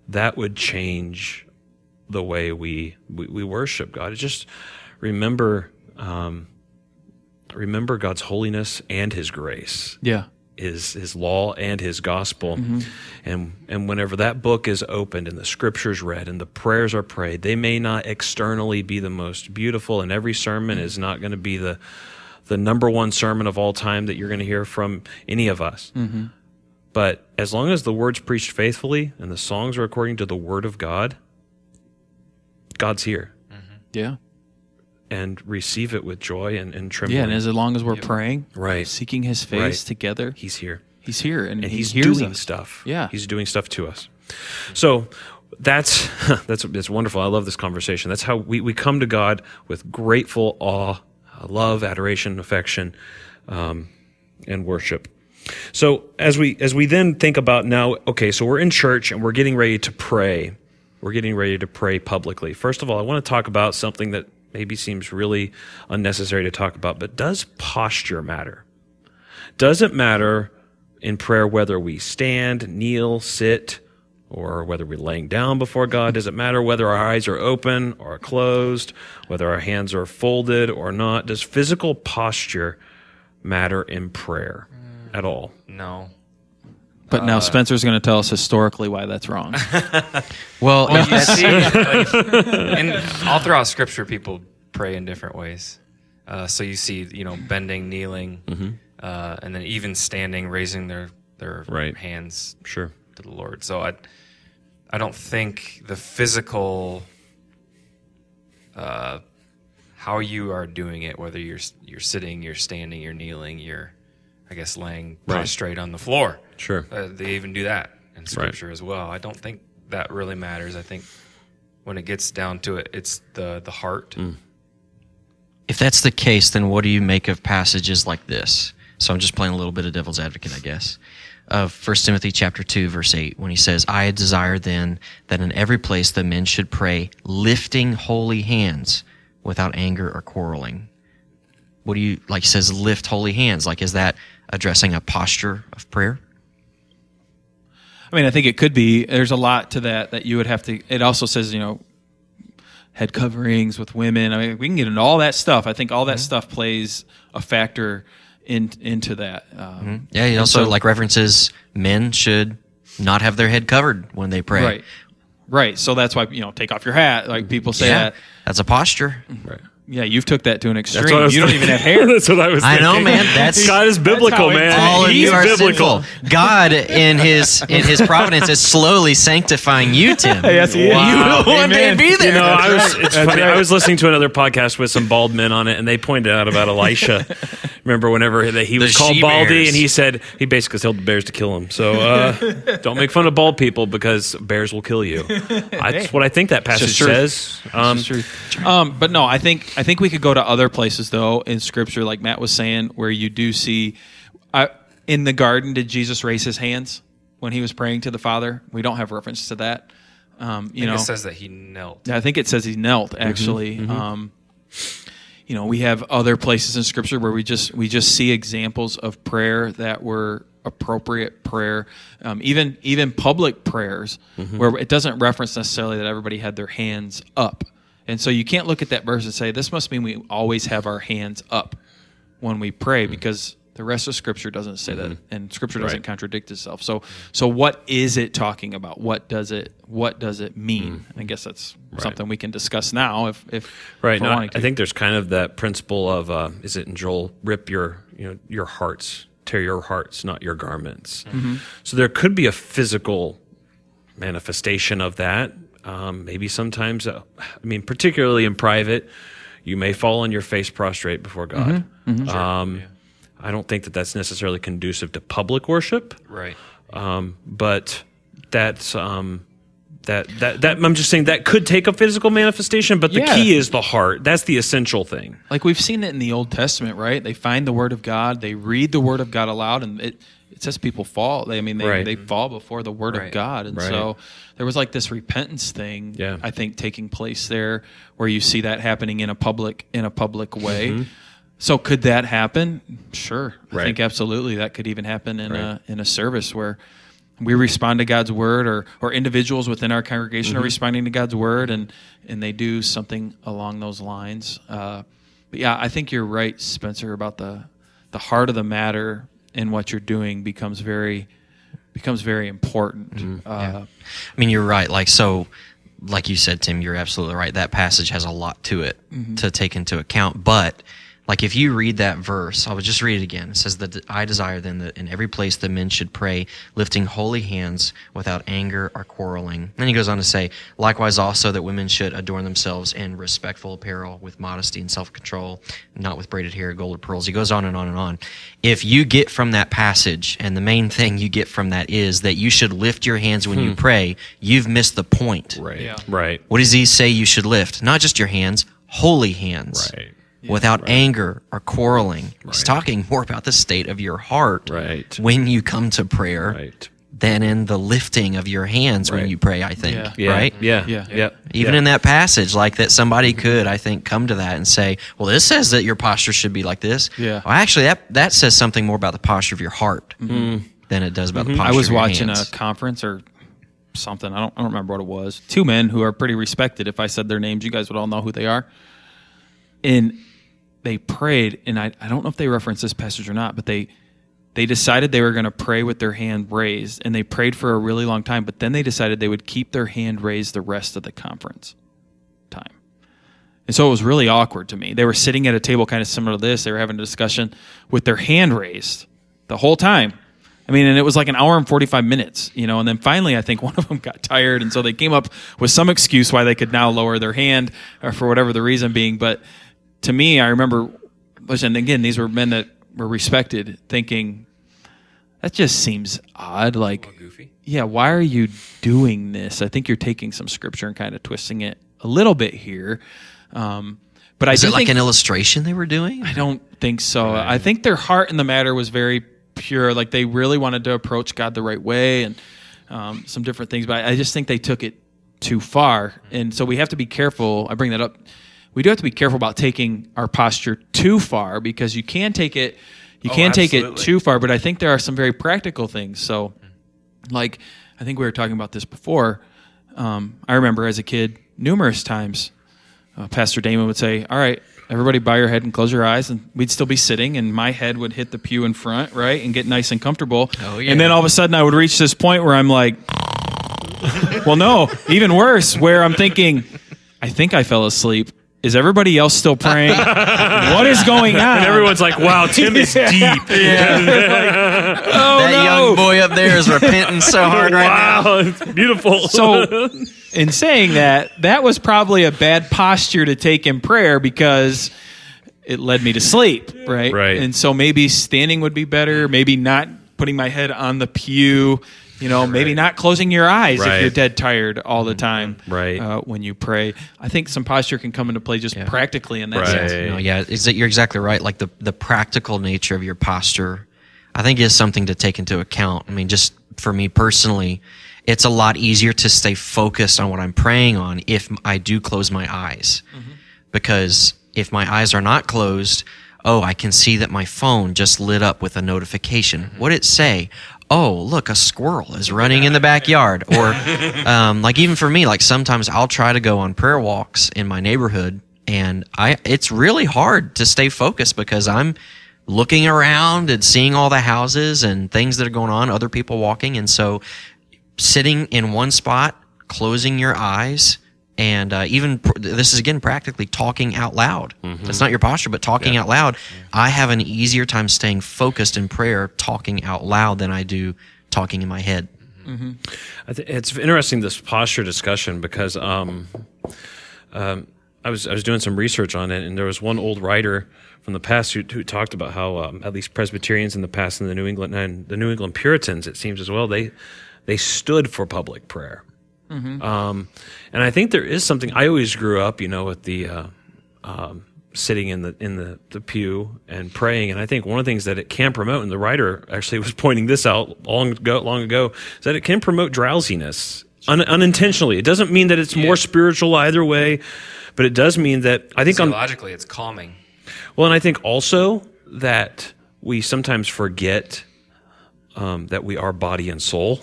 That would change the way we, we, we worship God. Just remember um, remember God's holiness and His grace, Yeah. His His law and His gospel, mm-hmm. and and whenever that book is opened and the scriptures read and the prayers are prayed, they may not externally be the most beautiful, and every sermon is not going to be the the number one sermon of all time that you're going to hear from any of us. Mm-hmm. But as long as the word's preached faithfully and the songs are according to the word of God, God's here Yeah. And receive it with joy and, and trembling. Yeah. And as long as we're praying, Right. seeking his face Right. together, He's here. he's here and, And he he's doing us. stuff. Yeah. He's doing stuff to us. So that's *laughs* that's that's wonderful. I love this conversation. That's how we, we come to God with grateful awe, love, adoration, affection, um, and worship. So as we as we then think about now, okay, so we're in church and we're getting ready to pray. We're getting ready to pray publicly. First of all, I want to talk about something that maybe seems really unnecessary to talk about, but does posture matter? Does it matter in prayer whether we stand, kneel, sit, or whether we're laying down before God? Does it matter whether our eyes are open or closed, whether our hands are folded or not? Does physical posture matter in prayer at all? No. But now Spencer's going to tell us historically why that's wrong. *laughs* Well, if you see, like, *laughs* and all throughout Scripture, people pray in different ways. Uh, so you see, you know, bending, kneeling, Mm-hmm. uh, and then even standing, raising their their Right. hands Sure. to the Lord. So I, I don't think the physical, uh, how you are doing it, whether you're you're sitting, you're standing, you're kneeling, you're, I guess, laying Right. prostrate on the floor. Sure. Uh, they even do that in Scripture as well. I don't think that really matters. I think when it gets down to it, it's the the heart. Mm. if that's the case, then what do you make of passages like this? So I'm just playing a little bit of devil's advocate, I guess. Of 1 Timothy chapter 2 verse 8 when he says, "I desire then that in every place the men should pray lifting holy hands without anger or quarreling." What do you like he says lift holy hands? Like is that addressing a posture of prayer? I mean, I think it could be. There's a lot to that that you would have to. It also says, you know, head coverings with women. I mean, we can get into all that stuff. I think all that stuff plays a factor in, into that. Um, Yeah, he and also so- like references men should not have their head covered when they pray. Right. Right. So that's why you know, take off your hat. Like people say Yeah. that. That's a posture. Right. Yeah, you've took that to an extreme. That's what You don't even have *laughs* hair. That's what I was. I know, man. That's- *laughs* God is biblical, man. all of He's you are biblical. sinful. God in his in his *laughs* providence is slowly sanctifying you, Tim. Yes, he is. You one day be there. You know, I was. It's funny. right. I was listening to another podcast with some bald men on it, and they pointed out about Elisha. Remember, whenever that he was The called baldy, she-bears. and he said he basically told the bears to kill him. So uh, don't make fun of bald people because bears will kill you. That's what I think that passage says. Um, Um, but no, I think I think we could go to other places though in Scripture, like Matt was saying, where you do see. I, in the garden, did Jesus raise his hands when he was praying to the Father? We don't have reference to that. Um, you I think know, it says that he knelt. I think it says he knelt. Actually, um, you know, we have other places in Scripture where we just we just see examples of prayer that were appropriate prayer, um, even even public prayers where it doesn't reference necessarily that everybody had their hands up, and so you can't look at that verse and say this must mean we always have our hands up when we pray because the rest of scripture doesn't say that and scripture doesn't Right. contradict itself so so what is it talking about what does it what does it mean i guess that's something we can discuss now if if Right. if No. I think there's kind of that principle of uh, is it in Joel? Rip your you know your hearts, tear your hearts, not your garments. Mm-hmm. So there could be a physical manifestation of that. Um, maybe sometimes, uh, I mean, particularly in private, you may fall on your face prostrate before God. Mm-hmm. Um, I don't think that that's necessarily conducive to public worship Right. um, but that's um, that that that I'm just saying that could take a physical manifestation, but the Yeah. key is the heart. That's the essential thing. like we've seen it in the old testament right they find the word of god they read the word of god aloud and it it says people fall they, i mean they, Right. they fall before the word of god and Right. so there was like this repentance thing Yeah. i think taking place there where you see that happening in a public in a public way so could that happen sure i Mm-hmm. Right. think absolutely that could even happen in a in a service where we respond to God's word, or or individuals within our congregation Mm-hmm. are responding to God's word, and and they do something along those lines. Uh, but yeah, I think you're right, Spencer, about the the heart of the matter and what you're doing becomes very becomes very important. Mm-hmm. Uh, I mean, you're right. Like so, like you said, Tim, you're absolutely right. That passage has a lot to it to take into account. But like if you read that verse, I would just read it again. It says that I desire then that in every place the men should pray, lifting holy hands without anger or quarreling. Then he goes on to say, likewise also that women should adorn themselves in respectful apparel with modesty and self-control, not with braided hair, gold or pearls. He goes on and on and on. If you get from that passage, and the main thing you get from that is that you should lift your hands when you hmm. pray, you've missed the point. Right. Yeah. Right. What does he say you should lift? Not just your hands, holy hands. Right. Without anger or quarreling. He's talking more about the state of your heart Right. when you come to prayer Right. than in the lifting of your hands when you pray, I think. Yeah. Yeah. Right? Yeah. Yeah. Yeah. Even yeah. in that passage, like that somebody could, I think, come to that and say, well, this says that your posture should be like this. Yeah. Well, actually, that, that says something more about the posture of your heart mm-hmm. than it does about the mm-hmm. posture I was watching hands. a conference or something. I don't, I don't remember what it was. Two men who are pretty respected. If I said their names, you guys would all know who they are. And they prayed, and I, I don't know if they reference this passage or not, but they they decided they were going to pray with their hand raised, and they prayed for a really long time. But then they decided they would keep their hand raised the rest of the conference time. And so it was really awkward to me. They were sitting at a table kind of similar to this. They were having a discussion with their hand raised the whole time. I mean, and it was like an hour and 45 minutes, you know, and then finally I think *laughs* one of them got tired. And so they came up with some excuse why they could now lower their hand or for whatever the reason being. But to me, I remember, listen, again, these were men that were respected thinking, that just seems odd. Like, goofy. yeah, why are you doing this? I think you're taking some scripture and kind of twisting it a little bit here. Um, but I Is do it like think, an illustration they were doing? I don't think so. I think their heart in the matter was very pure. Like they really wanted to approach God the right way and um, some different things. But I just think they took it too far. And so we have to be careful. I bring that up. We do have to be careful about taking our posture too far because you can take it. You Oh, can take it too far. But I think there are some very practical things. So, like I think we were talking about this before. Um, I remember as a kid, numerous times, uh, Pastor Damon would say, "All right, everybody, bow your head and close your eyes," and we'd still be sitting, and my head would hit the pew in front, right, and get nice and comfortable. Oh, yeah. And then all of a sudden, I would reach this point where I'm like, *laughs* "Well, no, even worse," where I'm thinking, "I think I fell asleep." Is everybody else still praying? *laughs* what is going on? And everyone's like, wow, Tim is *laughs* deep. oh that no! young boy up there is repenting so hard right now. wow, *laughs* it's beautiful. So, in saying that, that was probably a bad posture to take in prayer because it led me to sleep, right? Right. And so maybe standing would be better. Maybe not putting my head on the pew. You know, maybe not closing your eyes if you're dead tired all the time. Mm-hmm. Right. Uh, when you pray, I think some posture can come into play just practically in that Right. sense. You know, yeah, is that you're exactly right. Like the the practical nature of your posture, I think is something to take into account. I mean, just for me personally, it's a lot easier to stay focused on what I'm praying on if I do close my eyes, mm-hmm. because if my eyes are not closed, oh, I can see that my phone just lit up with a notification. Mm-hmm. What did it say? Oh, look, a squirrel is running in the backyard. Or, *laughs* um, like even for me, like sometimes I'll try to go on prayer walks in my neighborhood, and I it's really hard to stay focused because I'm looking around and seeing all the houses and things that are going on, other people walking, and so sitting in one spot, closing your eyes, and uh, even pr- this is again practically talking out loud. That's not your posture, but talking out loud. I have an easier time staying focused in prayer, talking out loud, than I do talking in my head. I th- it's interesting this posture discussion because um, um, I was I was doing some research on it, and there was one old writer from the past who, who talked about how um, at least Presbyterians in the past and the New England and the New England Puritans, it seems as well, they they stood for public prayer. Um, and I think there is something. I always grew up, you know, with the uh, um, sitting in the in the, the pew and praying. And I think one of the things that it can promote, and the writer actually *laughs* was pointing this out long ago, long ago, is that it can promote drowsiness un, unintentionally. It doesn't mean that it's more spiritual either way, but it does mean that I think on Theologically, it's calming. well, and I think also that we sometimes forget um, that we are body and soul,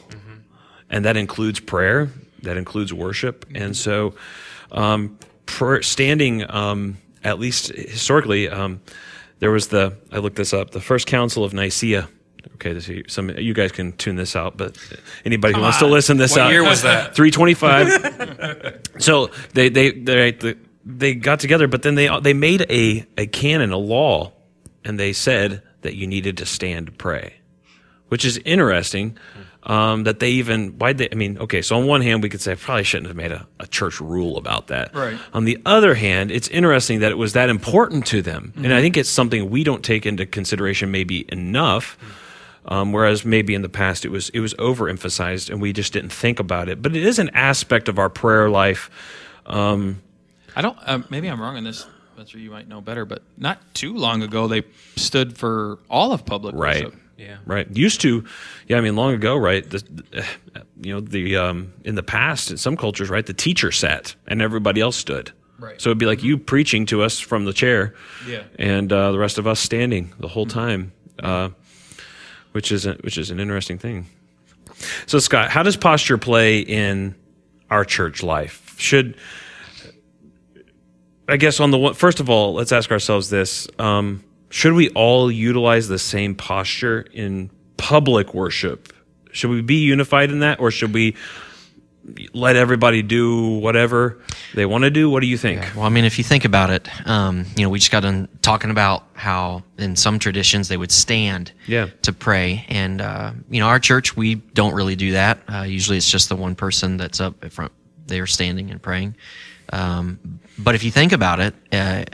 and that includes prayer, that includes worship, and so um, prayer, standing, um, at least historically, um, there was the I looked this up, the first council of Nicaea. Okay, this, some you guys can tune this out, but anybody who wants to listen this What out, year was that? Three twenty-five. *laughs* so they they they they got together, but then they they made a a canon, a law, and they said that you needed to stand to pray, which is interesting. Um, that they even why they I mean okay so on one hand we could say I probably shouldn't have made a, a church rule about that Right. on the other hand it's interesting that it was that important to them and I think it's something we don't take into consideration maybe enough um, whereas maybe in the past it was it was overemphasized and we just didn't think about it but it is an aspect of our prayer life I don't. Um, maybe I'm wrong on this. That's where you might know better. But not too long ago, they stood for all of public Right. worship. Yeah. Right. Used to, yeah. I mean, long ago, right? The, you know, the um, in the past, in some cultures, right, the teacher sat and everybody else stood. Right. So it'd be like you preaching to us from the chair, Yeah. and uh, the rest of us standing the whole time, uh, which is a, which is an interesting thing. So Scott, how does posture play in our church life? Should I guess on the one, first of all, let's ask ourselves this: um, should we all utilize the same posture in public worship? Should we be unified in that, or should we let everybody do whatever they want to do? What do you think? Well, I mean, if you think about it, um, you know, we just got done talking about how in some traditions they would stand Yeah. to pray. And, uh, you know, our church, we don't really do that. Uh, usually it's just the one person that's up at front, they are standing and praying. Um, but if you think about it, uh,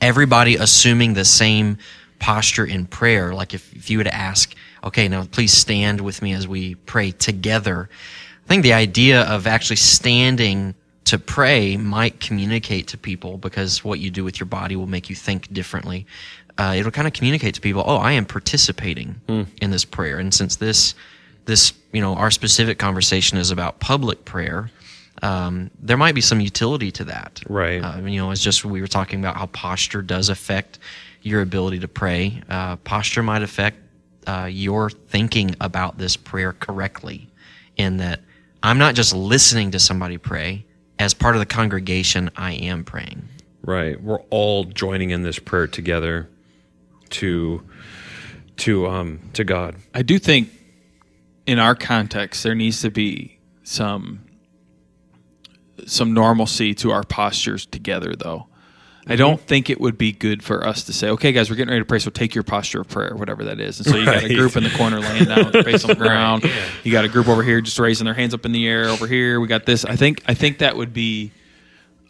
everybody assuming the same posture in prayer, like if, if you were to ask, okay, now please stand with me as we pray together. I think the idea of actually standing to pray might communicate to people because what you do with your body will make you think differently. Uh, it'll kind of communicate to people, oh, I am participating in this prayer. And since this, this, you know, our specific conversation is about public prayer, um, there might be some utility to that. Right. Uh, you know, it's just we were talking about how posture does affect your ability to pray. Uh, posture might affect uh, your thinking about this prayer correctly, in that I'm not just listening to somebody pray. As part of the congregation, I am praying. Right. We're all joining in this prayer together to to um to God. I do think in our context there needs to be some some normalcy to our postures together though. I don't mhm. think it would be good for us to say, okay, guys, we're getting ready to pray, so take your posture of prayer, whatever that is. And so you got a group in the corner laying down with their face on the *laughs* ground. You got a group over here just raising their hands up in the air. Over here, we got this. I think I think that would be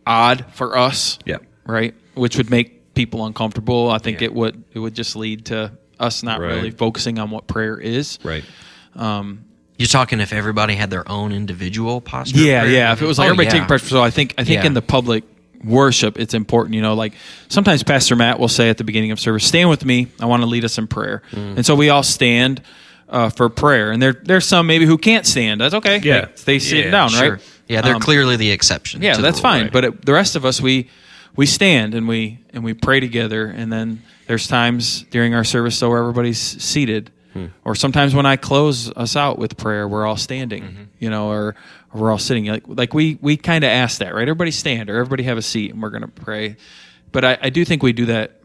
odd for us Yeah. right? Which would make people uncomfortable. I think it would it would just lead to us not Right. really focusing on what prayer is. Right. Um, You're talking if everybody had their own individual posture. Yeah, prayer? yeah. If it was like Oh, everybody yeah. taking pressure, so I think I think Yeah. in the public worship, it's important. You know, like sometimes Pastor Matt will say at the beginning of service, "Stand with me. I want to lead us in prayer." Mm. And so we all stand uh, for prayer. And there there's some maybe who can't stand. That's okay. Yeah. Like, they sit Yeah, down, Sure. right? Yeah, they're Um, clearly the exception. Yeah, to the that's rule, fine. right? But it, the rest of us, we we stand and we and we pray together. And then there's times during our service though where everybody's seated, or sometimes when I close us out with prayer, we're all standing. Mm-hmm. You know, or, or we're all sitting. Like like we we kind of ask that, right? Everybody stand, or everybody have a seat, and we're going to pray. But I, I do think we do that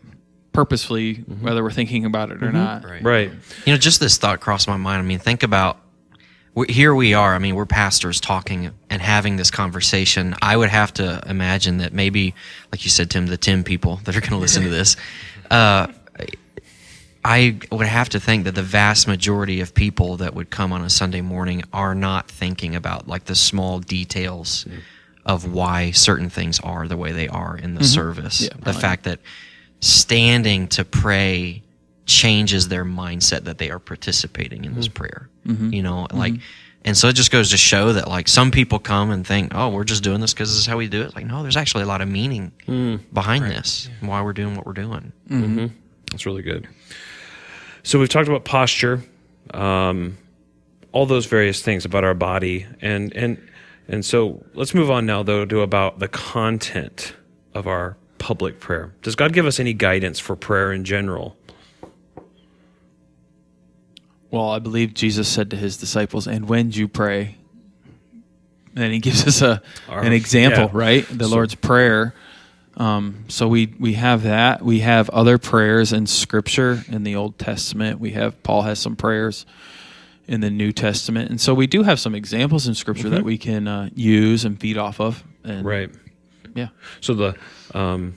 purposefully, mm-hmm. whether we're thinking about it or mm-hmm. not. Right. Right. You know, just this thought crossed my mind. I mean, think about here we are. I mean, we're pastors talking and having this conversation. I would have to imagine that maybe, like you said, Tim, the Tim people that are going to listen to this, *laughs* uh, I would have to think that the vast majority of people that would come on a Sunday morning are not thinking about like the small details of why certain things are the way they are in the mm-hmm. service. Yeah, the probably. fact that standing to pray changes their mindset that they are participating in this mm-hmm. prayer. Mm-hmm. You know, like, and so it just goes to show that like some people come and think, oh, we're just doing this because this is how we do it. Like, no, there's actually a lot of meaning mm. behind this, and why we're doing what we're doing. That's really good. So we've talked about posture, um, all those various things about our body, and and and so let's move on now though to about the content of our public prayer. Does God give us any guidance for prayer in general? Well, I believe Jesus said to his disciples, "And when you pray," and he gives us a Our- an example, yeah. right? The So- Lord's prayer. Um, so we we have that. We have other prayers in Scripture in the Old Testament. We have Paul has some prayers in the New Testament, and so we do have some examples in Scripture that we can uh, use and feed off of. And, Right. Yeah. So the um,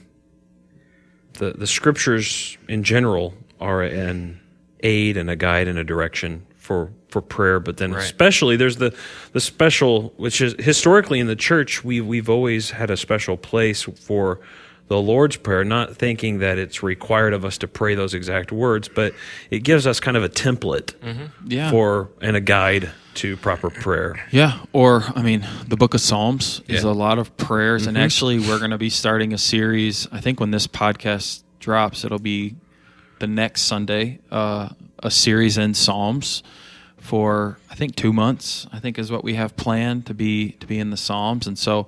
the the scriptures in general are an aid and a guide and a direction for for prayer, but then especially there's the the special, which is historically in the church we we've always had a special place for the Lord's Prayer, not thinking that it's required of us to pray those exact words, but it gives us kind of a template Yeah. for and a guide to proper prayer. Yeah, or I mean, the Book of Psalms is Yeah. Mm-hmm. a lot of prayers, and actually, we're going to be starting a series. I think when this podcast drops, it'll be the next Sunday, uh, a series in Psalms for I think two months. I think is what we have planned to be to be in the Psalms, and so.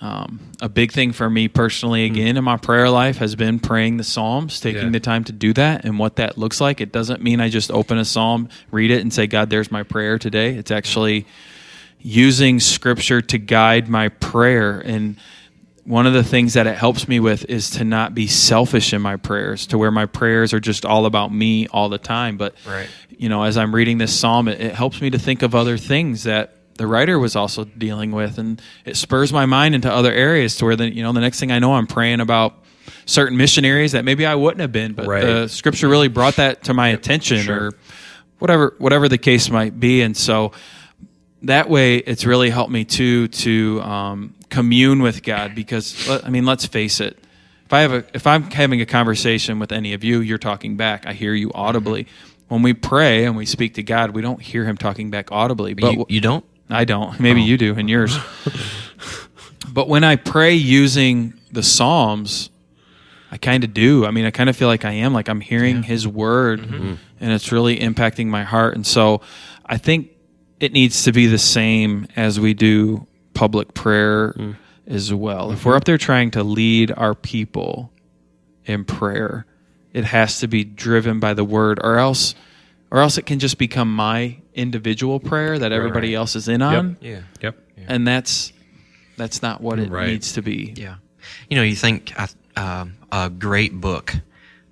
Um, a big thing for me personally, again, in my prayer life, has been praying the Psalms, taking Yeah. the time to do that, and what that looks like. It doesn't mean I just open a Psalm, read it, and say, God, there's my prayer today. It's actually using scripture to guide my prayer and one of the things that it helps me with is to not be selfish in my prayers, to where my prayers are just all about me all the time. But Right. you know, as I'm reading this psalm, it, it helps me to think of other things that the writer was also dealing with, and it spurs my mind into other areas to where the you know the next thing I know, I'm praying about certain missionaries that maybe I wouldn't have been, but Right. the scripture really brought that to my attention, or whatever whatever the case might be, and so that way it's really helped me too to um, commune with God because I mean let's face it. If I have a if I'm having a conversation with any of you you're talking back. I hear you audibly. When we pray and we speak to God we don't hear him talking back audibly but you, you don't? I don't. Maybe you do in yours. But when I pray using the Psalms I kind of do. I mean I kind of feel like I am like I'm hearing his word and it's really impacting my heart. And so I think it needs to be the same as we do public prayer as well. If we're up there trying to lead our people in prayer, it has to be driven by the word or else or else it can just become my individual prayer that everybody else is in on Yeah. Yep. and that's that's not what it Right. needs to be. Yeah. You know, you think uh, um, a great book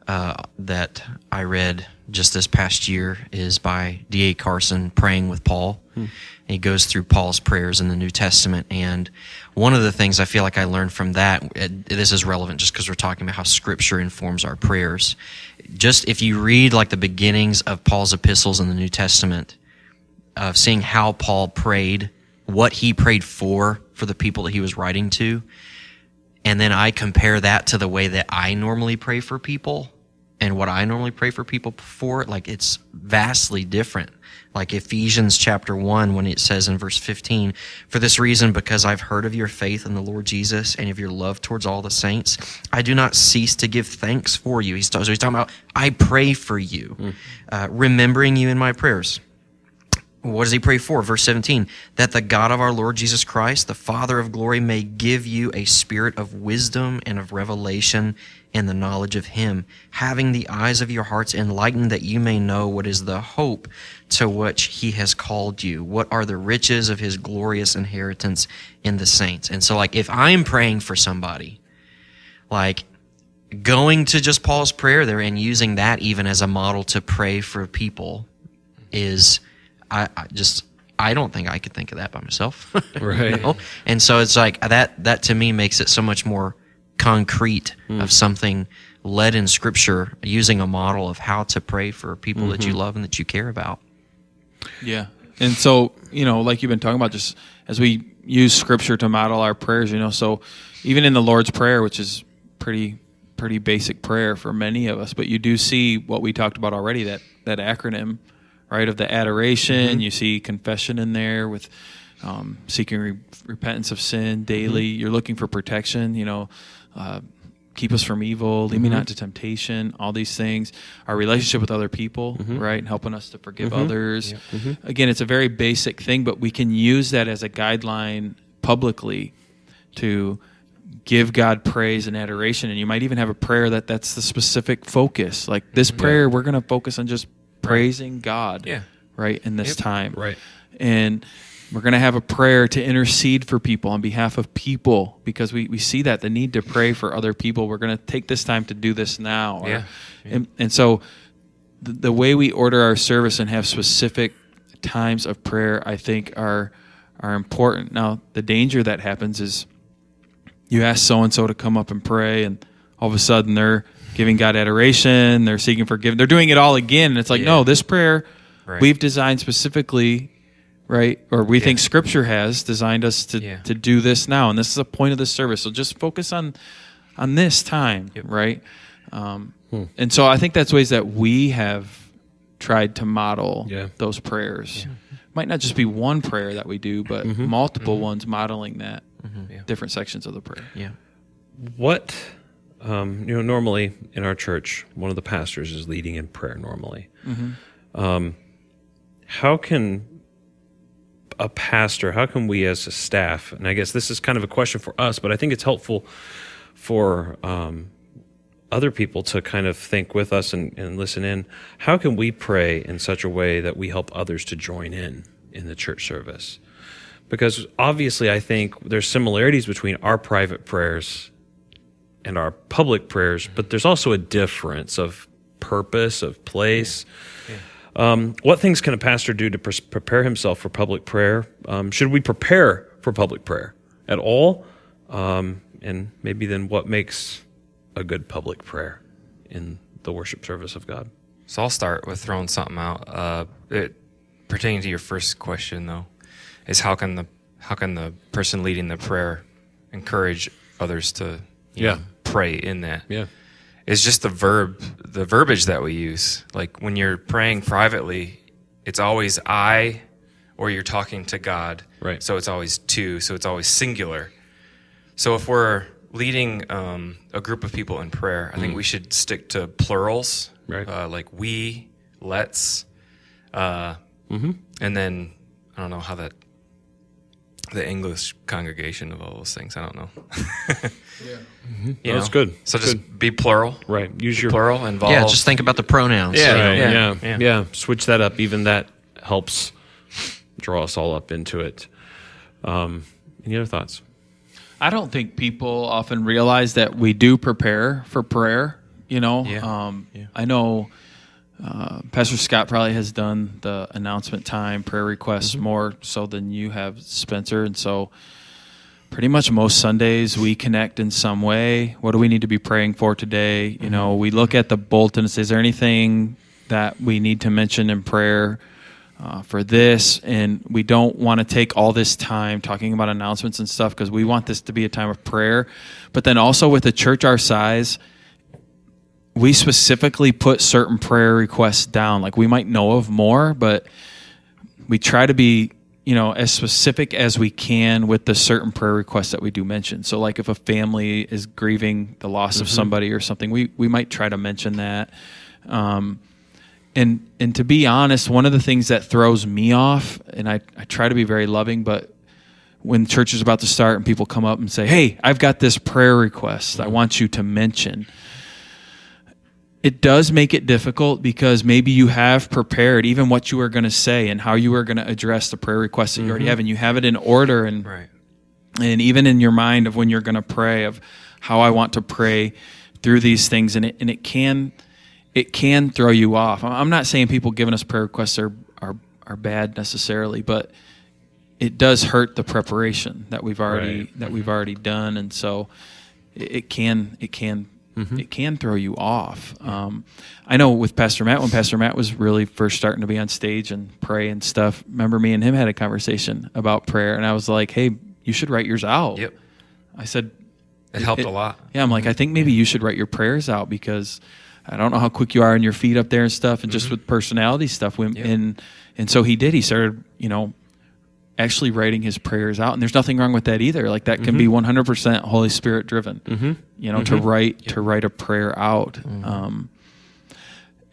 uh, that I read just this past year is by D.A. Carson, Praying with Paul. Hmm. He goes through Paul's prayers in the New Testament. And one of the things I feel like I learned from that, this is relevant just because we're talking about how Scripture informs our prayers. Just if you read like the beginnings of Paul's epistles in the New Testament, of seeing how Paul prayed, what he prayed for, for the people that he was writing to, and then I compare that to the way that I normally pray for people and what I normally pray for people for, like it's vastly different. Like Ephesians chapter 1, when it says in verse 15, For this reason, because I've heard of your faith in the Lord Jesus and of your love towards all the saints, I do not cease to give thanks for you. He's, so he's talking about, I pray for you, uh, remembering you in my prayers. What does he pray for? Verse 17, that the God of our Lord Jesus Christ, the Father of glory, may give you a spirit of wisdom and of revelation and the knowledge of him, having the eyes of your hearts enlightened that you may know what is the hope to which he has called you. What are the riches of his glorious inheritance in the saints? And so, like, if I'm praying for somebody, like, going to just Paul's prayer there and using that even as a model to pray for people is I, I just I don't think I could think of that by myself. *laughs* Right. And so it's like that that to me makes it so much more concrete mm. of something led in scripture using a model of how to pray for people that you mm-hmm. love and that you care about. Yeah. And so, you know, like you've been talking about, just as we use scripture to model our prayers, you know, so even in the Lord's Prayer, which is pretty pretty basic prayer for many of us, but you do see what we talked about already, that that acronym, right, of the adoration. Mm-hmm. You see confession in there with um, seeking re- repentance of sin daily. Mm-hmm. You're looking for protection, you know, uh, keep us from evil, lead me mm-hmm. not to temptation, all these things. Our relationship with other people, mm-hmm. right, and helping us to forgive mm-hmm. others. Again, it's a very basic thing, but we can use that as a guideline publicly to give God praise and adoration. And you might even have a prayer that that's the specific focus. Like this prayer, we're going to focus on just praising God, Yeah. right, in this time. Right. And we're going to have a prayer to intercede for people on behalf of people because we, we see that the need to pray for other people. We're going to take this time to do this now. Or- Yeah. And, and so the, the way we order our service and have specific times of prayer, I think, are are important. Now, the danger that happens is you ask so and so to come up and pray, and all of a sudden they're giving God adoration, they're seeking forgiveness, they're doing it all again. And it's like, no, this prayer Right. we've designed specifically, right? Or we think Scripture has designed us to Yeah. to do this now, and this is a point of the service. So just focus on on this time, right? Um, And so I think that's ways that we have tried to model Yeah. those prayers. Might not just be one prayer that we do, but multiple ones modeling that different sections of the prayer. Yeah. What, um, you know, normally in our church, one of the pastors is leading in prayer normally. Um, how can a pastor, how can we as a staff, and I guess this is kind of a question for us, but I think it's helpful for um, other people to kind of think with us and, and listen in. How can we pray in such a way that we help others to join in in the church service? because obviously I think there's similarities between our private prayers and our public prayers, but there's also a difference of purpose, of place. Um, what things can a pastor do to pres- prepare himself for public prayer? Um, should we prepare for public prayer at all? Um, and maybe then what makes a good public prayer in the worship service of God? So I'll start with throwing something out. Uh, it, pertaining to your first question, though, is how can the how can the person leading the prayer encourage others to you Yeah. know, pray in that? Yeah. It's just the verb, the verbiage that we use. Like when you're praying privately, it's always I, or you're talking to God. Right. So it's always two. So it's always singular. So if we're leading um, a group of people in prayer, I think we should stick to plurals, Right. Uh, like we, let's, uh, and then I don't know how that the English congregation of all those things. I don't know. *laughs* yeah, No, that's good. So That's just be plural, Right. Use your plural, involve. Yeah, just think about the pronouns. Yeah. Right, Yeah, yeah, yeah. yeah, Switch that up. Even that helps draw us all up into it. Um, any other thoughts? I don't think people often realize that we do prepare for prayer. You know, Yeah. um, I know uh, Pastor Scott probably has done the announcement time prayer requests more so than you have, Spencer, and so pretty much most Sundays we connect in some way. What do we need to be praying for today? You know, we look at the bulletin is there anything that we need to mention in prayer? uh, for this, and we don't want to take all this time talking about announcements and stuff because we want this to be a time of prayer. But then also with a church our size, we specifically put certain prayer requests down. Like we might know of more, but we try to be you know as specific as we can with the certain prayer requests that we do mention so like if a family is grieving the loss of somebody or something we we might try to mention that um, and and to be honest, one of the things that throws me off, and I, I try to be very loving, but when church is about to start and people come up and say, Hey, I've got this prayer request I want you to mention. It does make it difficult because maybe you have prepared even what you are going to say and how you are going to address the prayer request that you already mm-hmm. have, and you have it in order and right. and even in your mind of when you're going to pray of how I want to pray through these things and it and it can it can throw you off. I'm not saying people giving us prayer requests are are are bad necessarily, but it does hurt the preparation that we've already Right. that we've mm-hmm. already done and so it, it can it can it can throw you off. Um, I know with Pastor Matt when Pastor Matt was really first starting to be on stage and pray and stuff. Remember me and him had a conversation about prayer, and I was like, "Hey, you should write yours out." Yep. I said, It helped a lot. Yeah, I'm like, I think maybe you should write your prayers out because I don't know how quick you are on your feet up there and stuff, and just with personality stuff. When, Yeah. And and so he did. He started, you know, actually writing his prayers out, and there's nothing wrong with that either. Like that can be 100 percent Holy Spirit driven. Mm-hmm. You know, to write to write a prayer out. Um,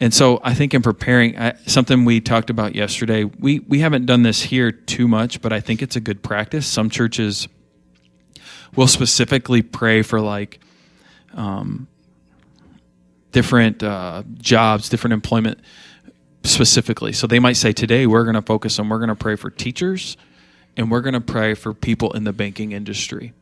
and so I think in preparing I, something we talked about yesterday, we we haven't done this here too much, but I think it's a good practice. Some churches will specifically pray for like um, different uh, jobs, different employment specifically. So they might say today we're going to focus on we're going to pray for teachers and we're going to pray for people in the banking industry.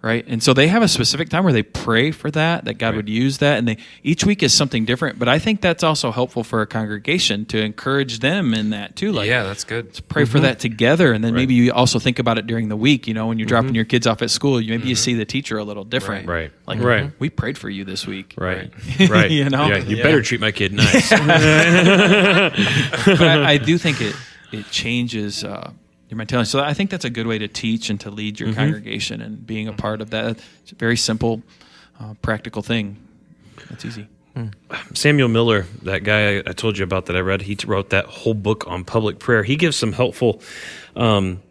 Right. And so they have a specific time where they pray for that, that God would use that. And they each week is something different. But I think that's also helpful for a congregation to encourage them in that too. Like yeah, that's good. pray for mm-hmm. that together and then maybe you also think about it during the week you know when you're dropping mm-hmm. your kids off at school you maybe you mm-hmm. see the teacher a little different Right. like Right. we prayed for you this week Right. Right. *laughs* You know? Yeah, you Yeah. better treat my kid nice. *laughs* but I, I do think it it changes uh, your mentality so i think that's a good way to teach and to lead your congregation and being a part of that it's a very simple uh, practical thing that's easy Samuel Miller, that guy I, I told you about that I read, he wrote that whole book on public prayer. He gives some helpful um,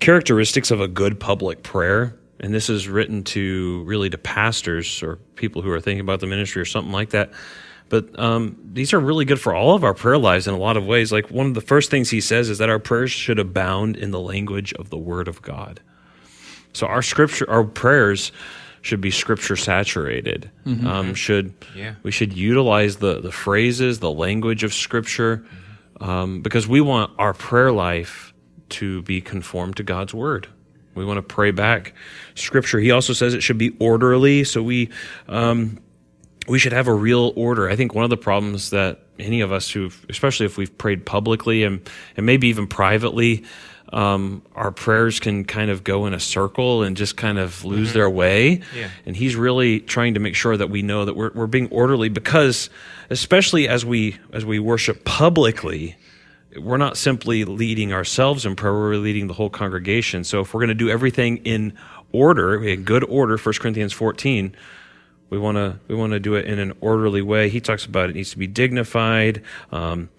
characteristics of a good public prayer. And this is written to really to pastors or people who are thinking about the ministry or something like that. But um, these are really good for all of our prayer lives in a lot of ways. Like one of the first things he says is that our prayers should abound in the language of the Word of God. So our scripture, our prayers should be scripture saturated. Um, should Yeah. we should utilize the the phrases, the language of scripture, um, because we want our prayer life to be conformed to God's word. We want to pray back scripture. He also says it should be orderly. So we, um, we should have a real order. I think one of the problems that any of us who, especially if we've prayed publicly and, and maybe even privately, um, our prayers can kind of go in a circle and just kind of lose mm-hmm. their way. Yeah. And he's really trying to make sure that we know that we're, we're being orderly because, especially as we as we worship publicly, we're not simply leading ourselves in prayer, we're leading the whole congregation. So if we're going to do everything in order, in good order, 1 Corinthians 14, we want to we want to do it in an orderly way. He talks about it needs to be dignified. Um,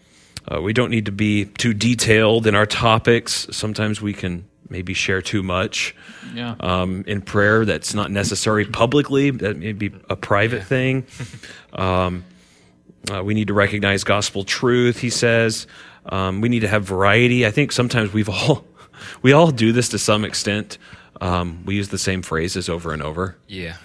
uh, we don't need to be too detailed in our topics. Sometimes we can maybe share too much yeah. um, in prayer that's not necessary publicly. That may be a private thing. Um, uh, we need to recognize gospel truth. He says. Um, we need to have variety. I think sometimes we've all *laughs* we all do this to some extent. Um, we use the same phrases over and over. Yeah.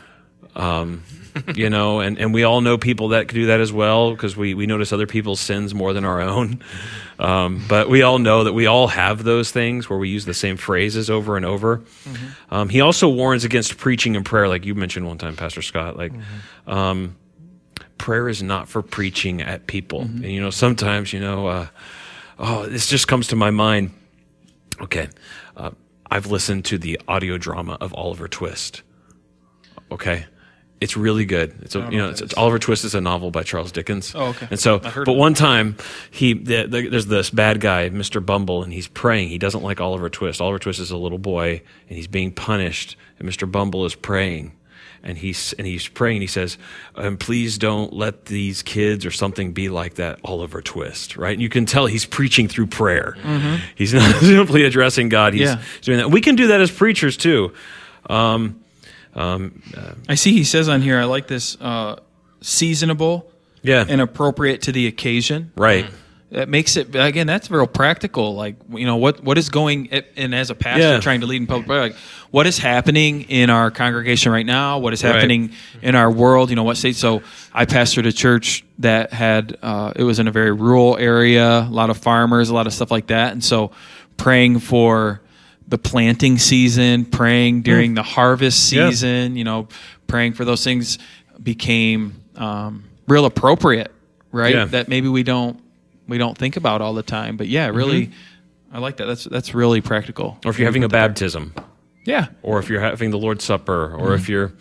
*laughs* You know, and, and we all know people that could do that as well because we, we notice other people's sins more than our own. *laughs* Um, but we all know that we all have those things where we use the same phrases over and over. Mm-hmm. Um, he also warns against preaching and prayer, like you mentioned one time, Pastor Scott. Like, mm-hmm. um, prayer is not for preaching at people. Mm-hmm. And, you know, sometimes, you know, uh, oh, this just comes to my mind. Okay. Uh, I've listened to the audio drama of Oliver Twist. Okay. It's really good. It's a, you know, it's, it's, Oliver Twist is a novel by Charles Dickens. Oh, okay. And so, but one time, he the, the, there's this bad guy, Mr. Bumble, and he's praying. He doesn't like Oliver Twist. Oliver Twist is a little boy, and he's being punished. And Mr. Bumble is praying, and he's and he's praying. And he says, "And um, please don't let these kids or something be like that Oliver Twist." Right? And you can tell he's preaching through prayer. Mm-hmm. He's not *laughs* simply addressing God. He's yeah. doing that. We can do that as preachers too. Um, um, uh, I see he says on here, I like this uh, seasonable yeah. and appropriate to the occasion. Right. That makes it again. That's real practical. Like you know what what is going and as a pastor yeah. trying to lead in public prayer, like what is happening in our congregation right now? What is happening right. in our world? You know what state? So I pastored a church that had uh, it was in a very rural area, a lot of farmers, a lot of stuff like that, and so praying for the planting season, praying during mm. the harvest season, yeah. you know, praying for those things became um, real appropriate, right? Yeah. That maybe we don't we don't think about all the time, but yeah, really, mm-hmm. I like that. That's that's really practical. Or if you're having a baptism, yeah, or if you're having the Lord's Supper, or mm-hmm. if you're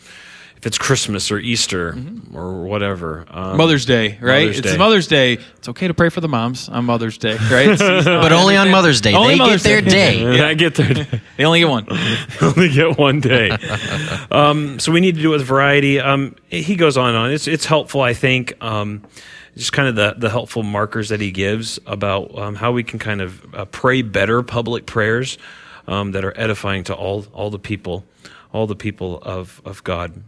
if it's Christmas or Easter mm-hmm. or whatever. Um, Mother's Day, right? Mother's it's Day. Mother's Day. It's okay to pray for the moms on Mother's Day, right? *laughs* but only on Mother's Day. Only they Mother's *laughs* get their day. day. yeah, I get their day. they only get one. *laughs* only get one day. um, so we need to do it with variety. Um, he goes on and on. It's, it's helpful, I think. Um, just kind of the, the helpful markers that he gives about um, how we can kind of uh, pray better public prayers um, that are edifying to all all the people, all the people of of God.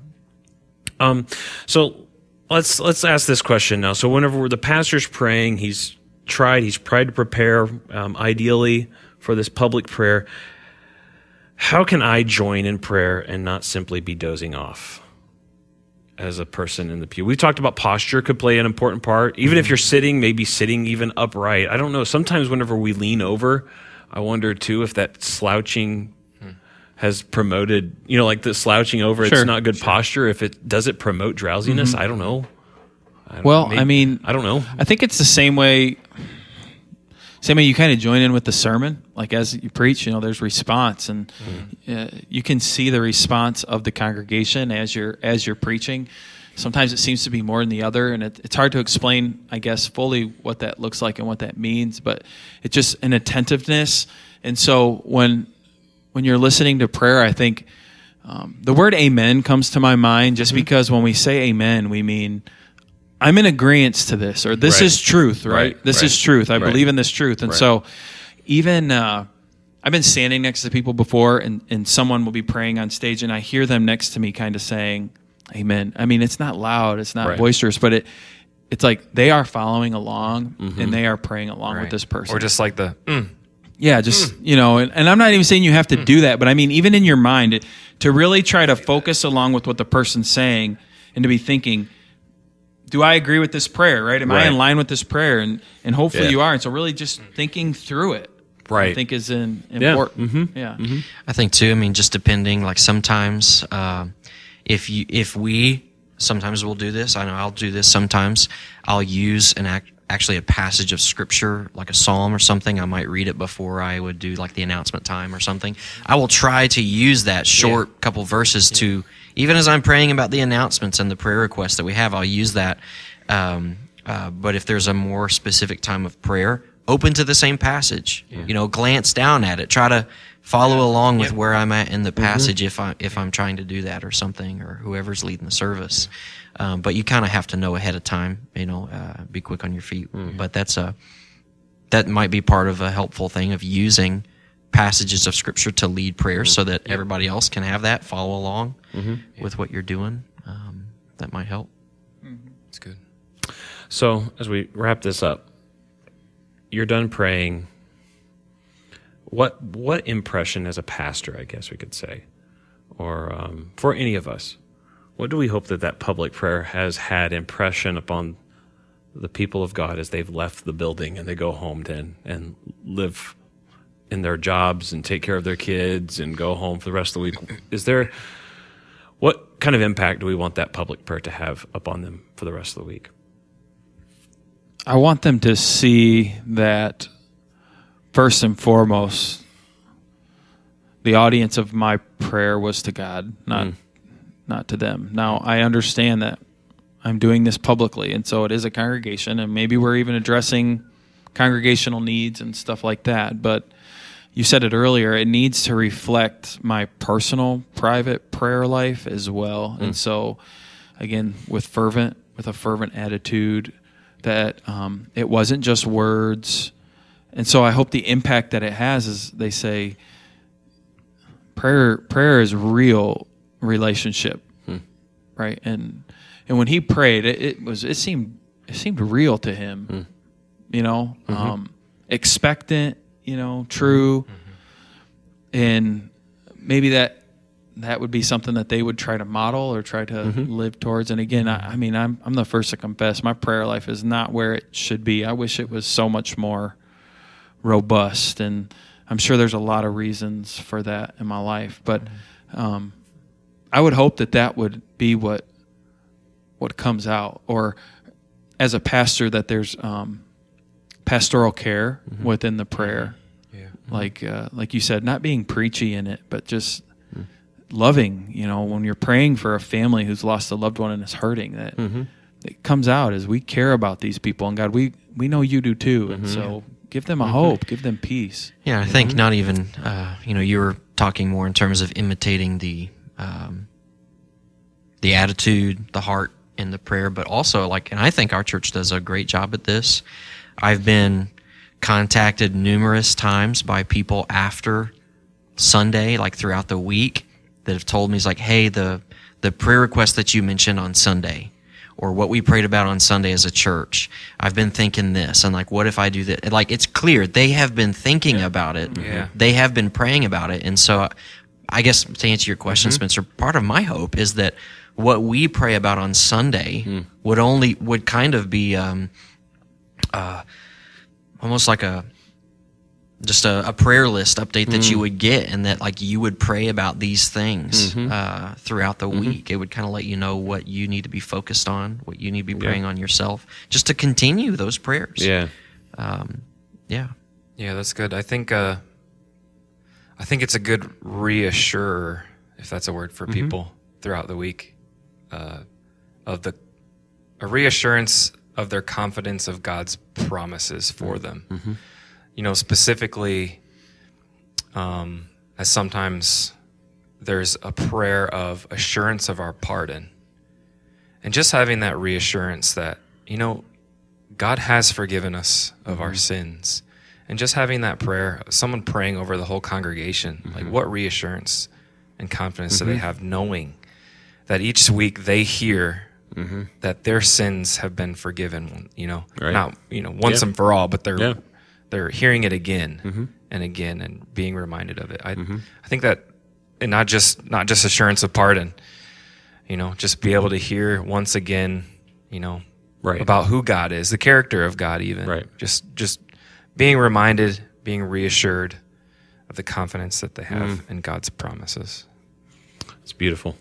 Um, so let's let's ask this question now. So whenever the pastor's praying, he's tried, he's tried to prepare um, ideally for this public prayer. How can I join in prayer and not simply be dozing off as a person in the pew? We've talked about posture could play an important part. Even if you're sitting, maybe sitting even upright. I don't know. Sometimes whenever we lean over, I wonder too if that slouching has promoted, you know, like the slouching over, sure. it's not good sure. posture. If it does it promote drowsiness, mm-hmm. I don't know. I don't well, maybe, I mean, I don't know. I think it's the same way. Same way you kind of join in with the sermon, like as you preach, you know, there's response, and mm-hmm. uh, you can see the response of the congregation as you're as you're preaching. Sometimes it seems to be more than the other, and it, it's hard to explain, I guess, fully what that looks like and what that means. But it's just an attentiveness, and so when when you're listening to prayer, I think um, the word amen comes to my mind just mm-hmm. because when we say amen, we mean I'm in agreement to this, or this right. is truth, right? right. This right. is truth. I believe in this truth. And so even uh, I've been standing next to people before, and, and someone will be praying on stage, and I hear them next to me kind of saying, Amen. I mean, it's not loud, it's not boisterous, but it it's like they are following along mm-hmm. and they are praying along with this person. Or just like the mm, yeah, just mm. you know, and, and, I'm not even saying you have to mm. do that, but I mean, even in your mind, it, to really try to focus along with what the person's saying, and to be thinking, do I agree with this prayer? Right? Am right. I in line with this prayer? And and hopefully yeah. you are. And so really, just thinking through it. right I think is in, Yeah. important. Mhm. Yeah. I think too. I mean, just depending. Like sometimes, uh, if you if we sometimes we'll do this. I know I'll do this sometimes. I'll use an act, actually a passage of scripture, like a psalm or something. I might read it before I would do like the announcement time or something. I will try to use that short couple verses to even as I'm praying about the announcements and the prayer requests that we have. I'll use that. Um, uh, but if there's a more specific time of prayer, open to the same passage. You know, glance down at it. Try to follow along with where I'm at in the passage if I if I'm trying to do that or something or whoever's leading the service. Um, but you kind of have to know ahead of time. You know, uh, be quick on your feet. But that's a that might be part of a helpful thing of using passages of scripture to lead prayers so that everybody else can have that follow along with what you're doing. Um, that might help. It's good. So, as we wrap this up, you're done praying. What what impression as a pastor, I guess we could say, or um, for any of us, what do we hope that that public prayer has had impression upon the people of God as they've left the building and they go home to and, and live in their jobs and take care of their kids and go home for the rest of the week? Is there what kind of impact do we want that public prayer to have upon them for the rest of the week? I want them to see that first and foremost, the audience of my prayer was to God, not mm. Not to them. Now I understand that I'm doing this publicly, and so it is a congregation, and maybe we're even addressing congregational needs and stuff like that. But you said it earlier; it needs to reflect my personal, private prayer life as well. And so, again, with fervent, with a fervent attitude, that um, it wasn't just words. And so I hope the impact that it has is they say prayer prayer is real relationship. Hmm. Right? And and when he prayed it, it was it seemed it seemed real to him. Hmm. You know? Mm-hmm. Um expectant, you know, true. Mm-hmm. And maybe that that would be something that they would try to model or try to mm-hmm. live towards. And again, I, I mean, I'm I'm the first to confess my prayer life is not where it should be. I wish it was so much more robust, and I'm sure there's a lot of reasons for that in my life. But um, I would hope that that would be what what comes out, or as a pastor, that there's um, pastoral care mm-hmm. within the prayer. Mm-hmm. Yeah. Mm-hmm. like uh, like you said, not being preachy in it, but just mm. loving. You know, when you're praying for a family who's lost a loved one and is hurting, that it comes out as we care about these people, and God, we we know you do too, and so give them a hope, give them peace. Yeah, I think not even, uh, you know, you were talking more in terms of imitating the um, the attitude, the heart in the prayer, but also like, and I think our church does a great job at this. I've been contacted numerous times by people after Sunday, like throughout the week, that have told me, "It's like, hey, the the prayer request that you mentioned on Sunday." Or what we prayed about on Sunday as a church. I've been thinking this, and like, what if I do that? Like, it's clear they have been thinking about it. Yeah. They have been praying about it, and so I guess to answer your question, Mm-hmm. Spencer, part of my hope is that what we pray about on Sunday Hmm. would only would kind of be um, uh, almost like a just a, a prayer list update that Hmm. you would get, and that like you would pray about these things Mm-hmm. uh, throughout the week. It would kind of let you know what you need to be focused on, what you need to be praying on yourself, just to continue those prayers. Yeah. um, yeah. Yeah, that's good. I think uh, I think it's a good reassurer, if that's a word for people throughout the week, uh, of the a reassurance of their confidence of God's promises for them. You know, specifically, um, as sometimes there's a prayer of assurance of our pardon, and just having that reassurance that you know God has forgiven us of our sins. And just having that prayer, someone praying over the whole congregation, like mm-hmm. what reassurance and confidence do they mm-hmm. have knowing that each week they hear mm-hmm. that their sins have been forgiven, you know, Right. not, you know, once Yeah. and for all, but they're, Yeah. they're hearing it again and again and being reminded of it. I, I think that, and not just, not just assurance of pardon, you know, just be able to hear once again, you know, Right. about who God is, the character of God, even. Right. Just just being reminded being reassured of the confidence that they have Mm. in God's promises. It's beautiful.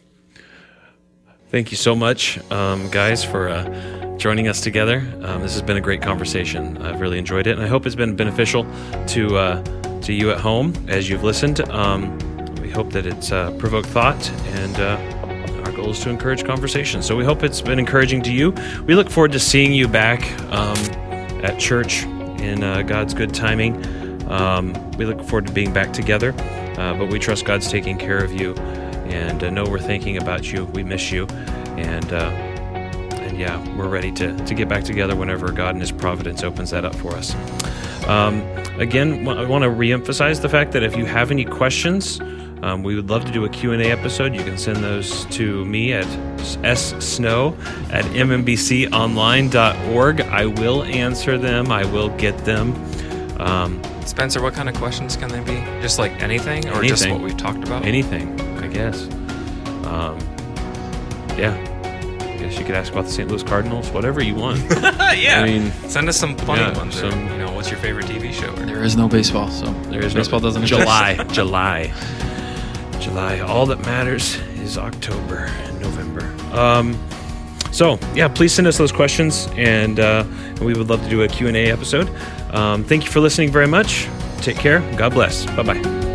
Thank you so much, um, guys, for uh, joining us together. Um, this has been a great conversation. I've really enjoyed it, and I hope it's been beneficial to uh, to you at home as you've listened. Um, we hope that it's uh, provoked thought, and uh, our goal is to encourage conversation. So we hope it's been encouraging to you. We look forward to seeing you back um, at church in uh, God's good timing. Um, we look forward to being back together, uh, but we trust God's taking care of you and uh, know we're thinking about you. We miss you, and uh, and yeah, we're ready to to get back together whenever God and His providence opens that up for us. Um, again, I want to reemphasize the fact that if you have any questions, um, we would love to do a Q&A episode. You can send those to me at ssnow at mmbconline.org. I will answer them. I will get them. Um, Spencer, what kind of questions can they be? Just like anything, or just Anything. what we've talked about? anything, I guess. Um, yeah. I guess you could ask about the St. Louis Cardinals, whatever you want. *laughs* yeah. I mean, Send us some funny yeah, ones. or, you know, what's your favorite TV show? Or, There is no baseball, so There is no- baseball doesn't exist. *laughs* July, July, July. All that matters is October and November. Um, so yeah, please send us those questions, and, uh, we would love to do a Q and A episode. Um, thank you for listening very much. Take care. God bless. Bye bye.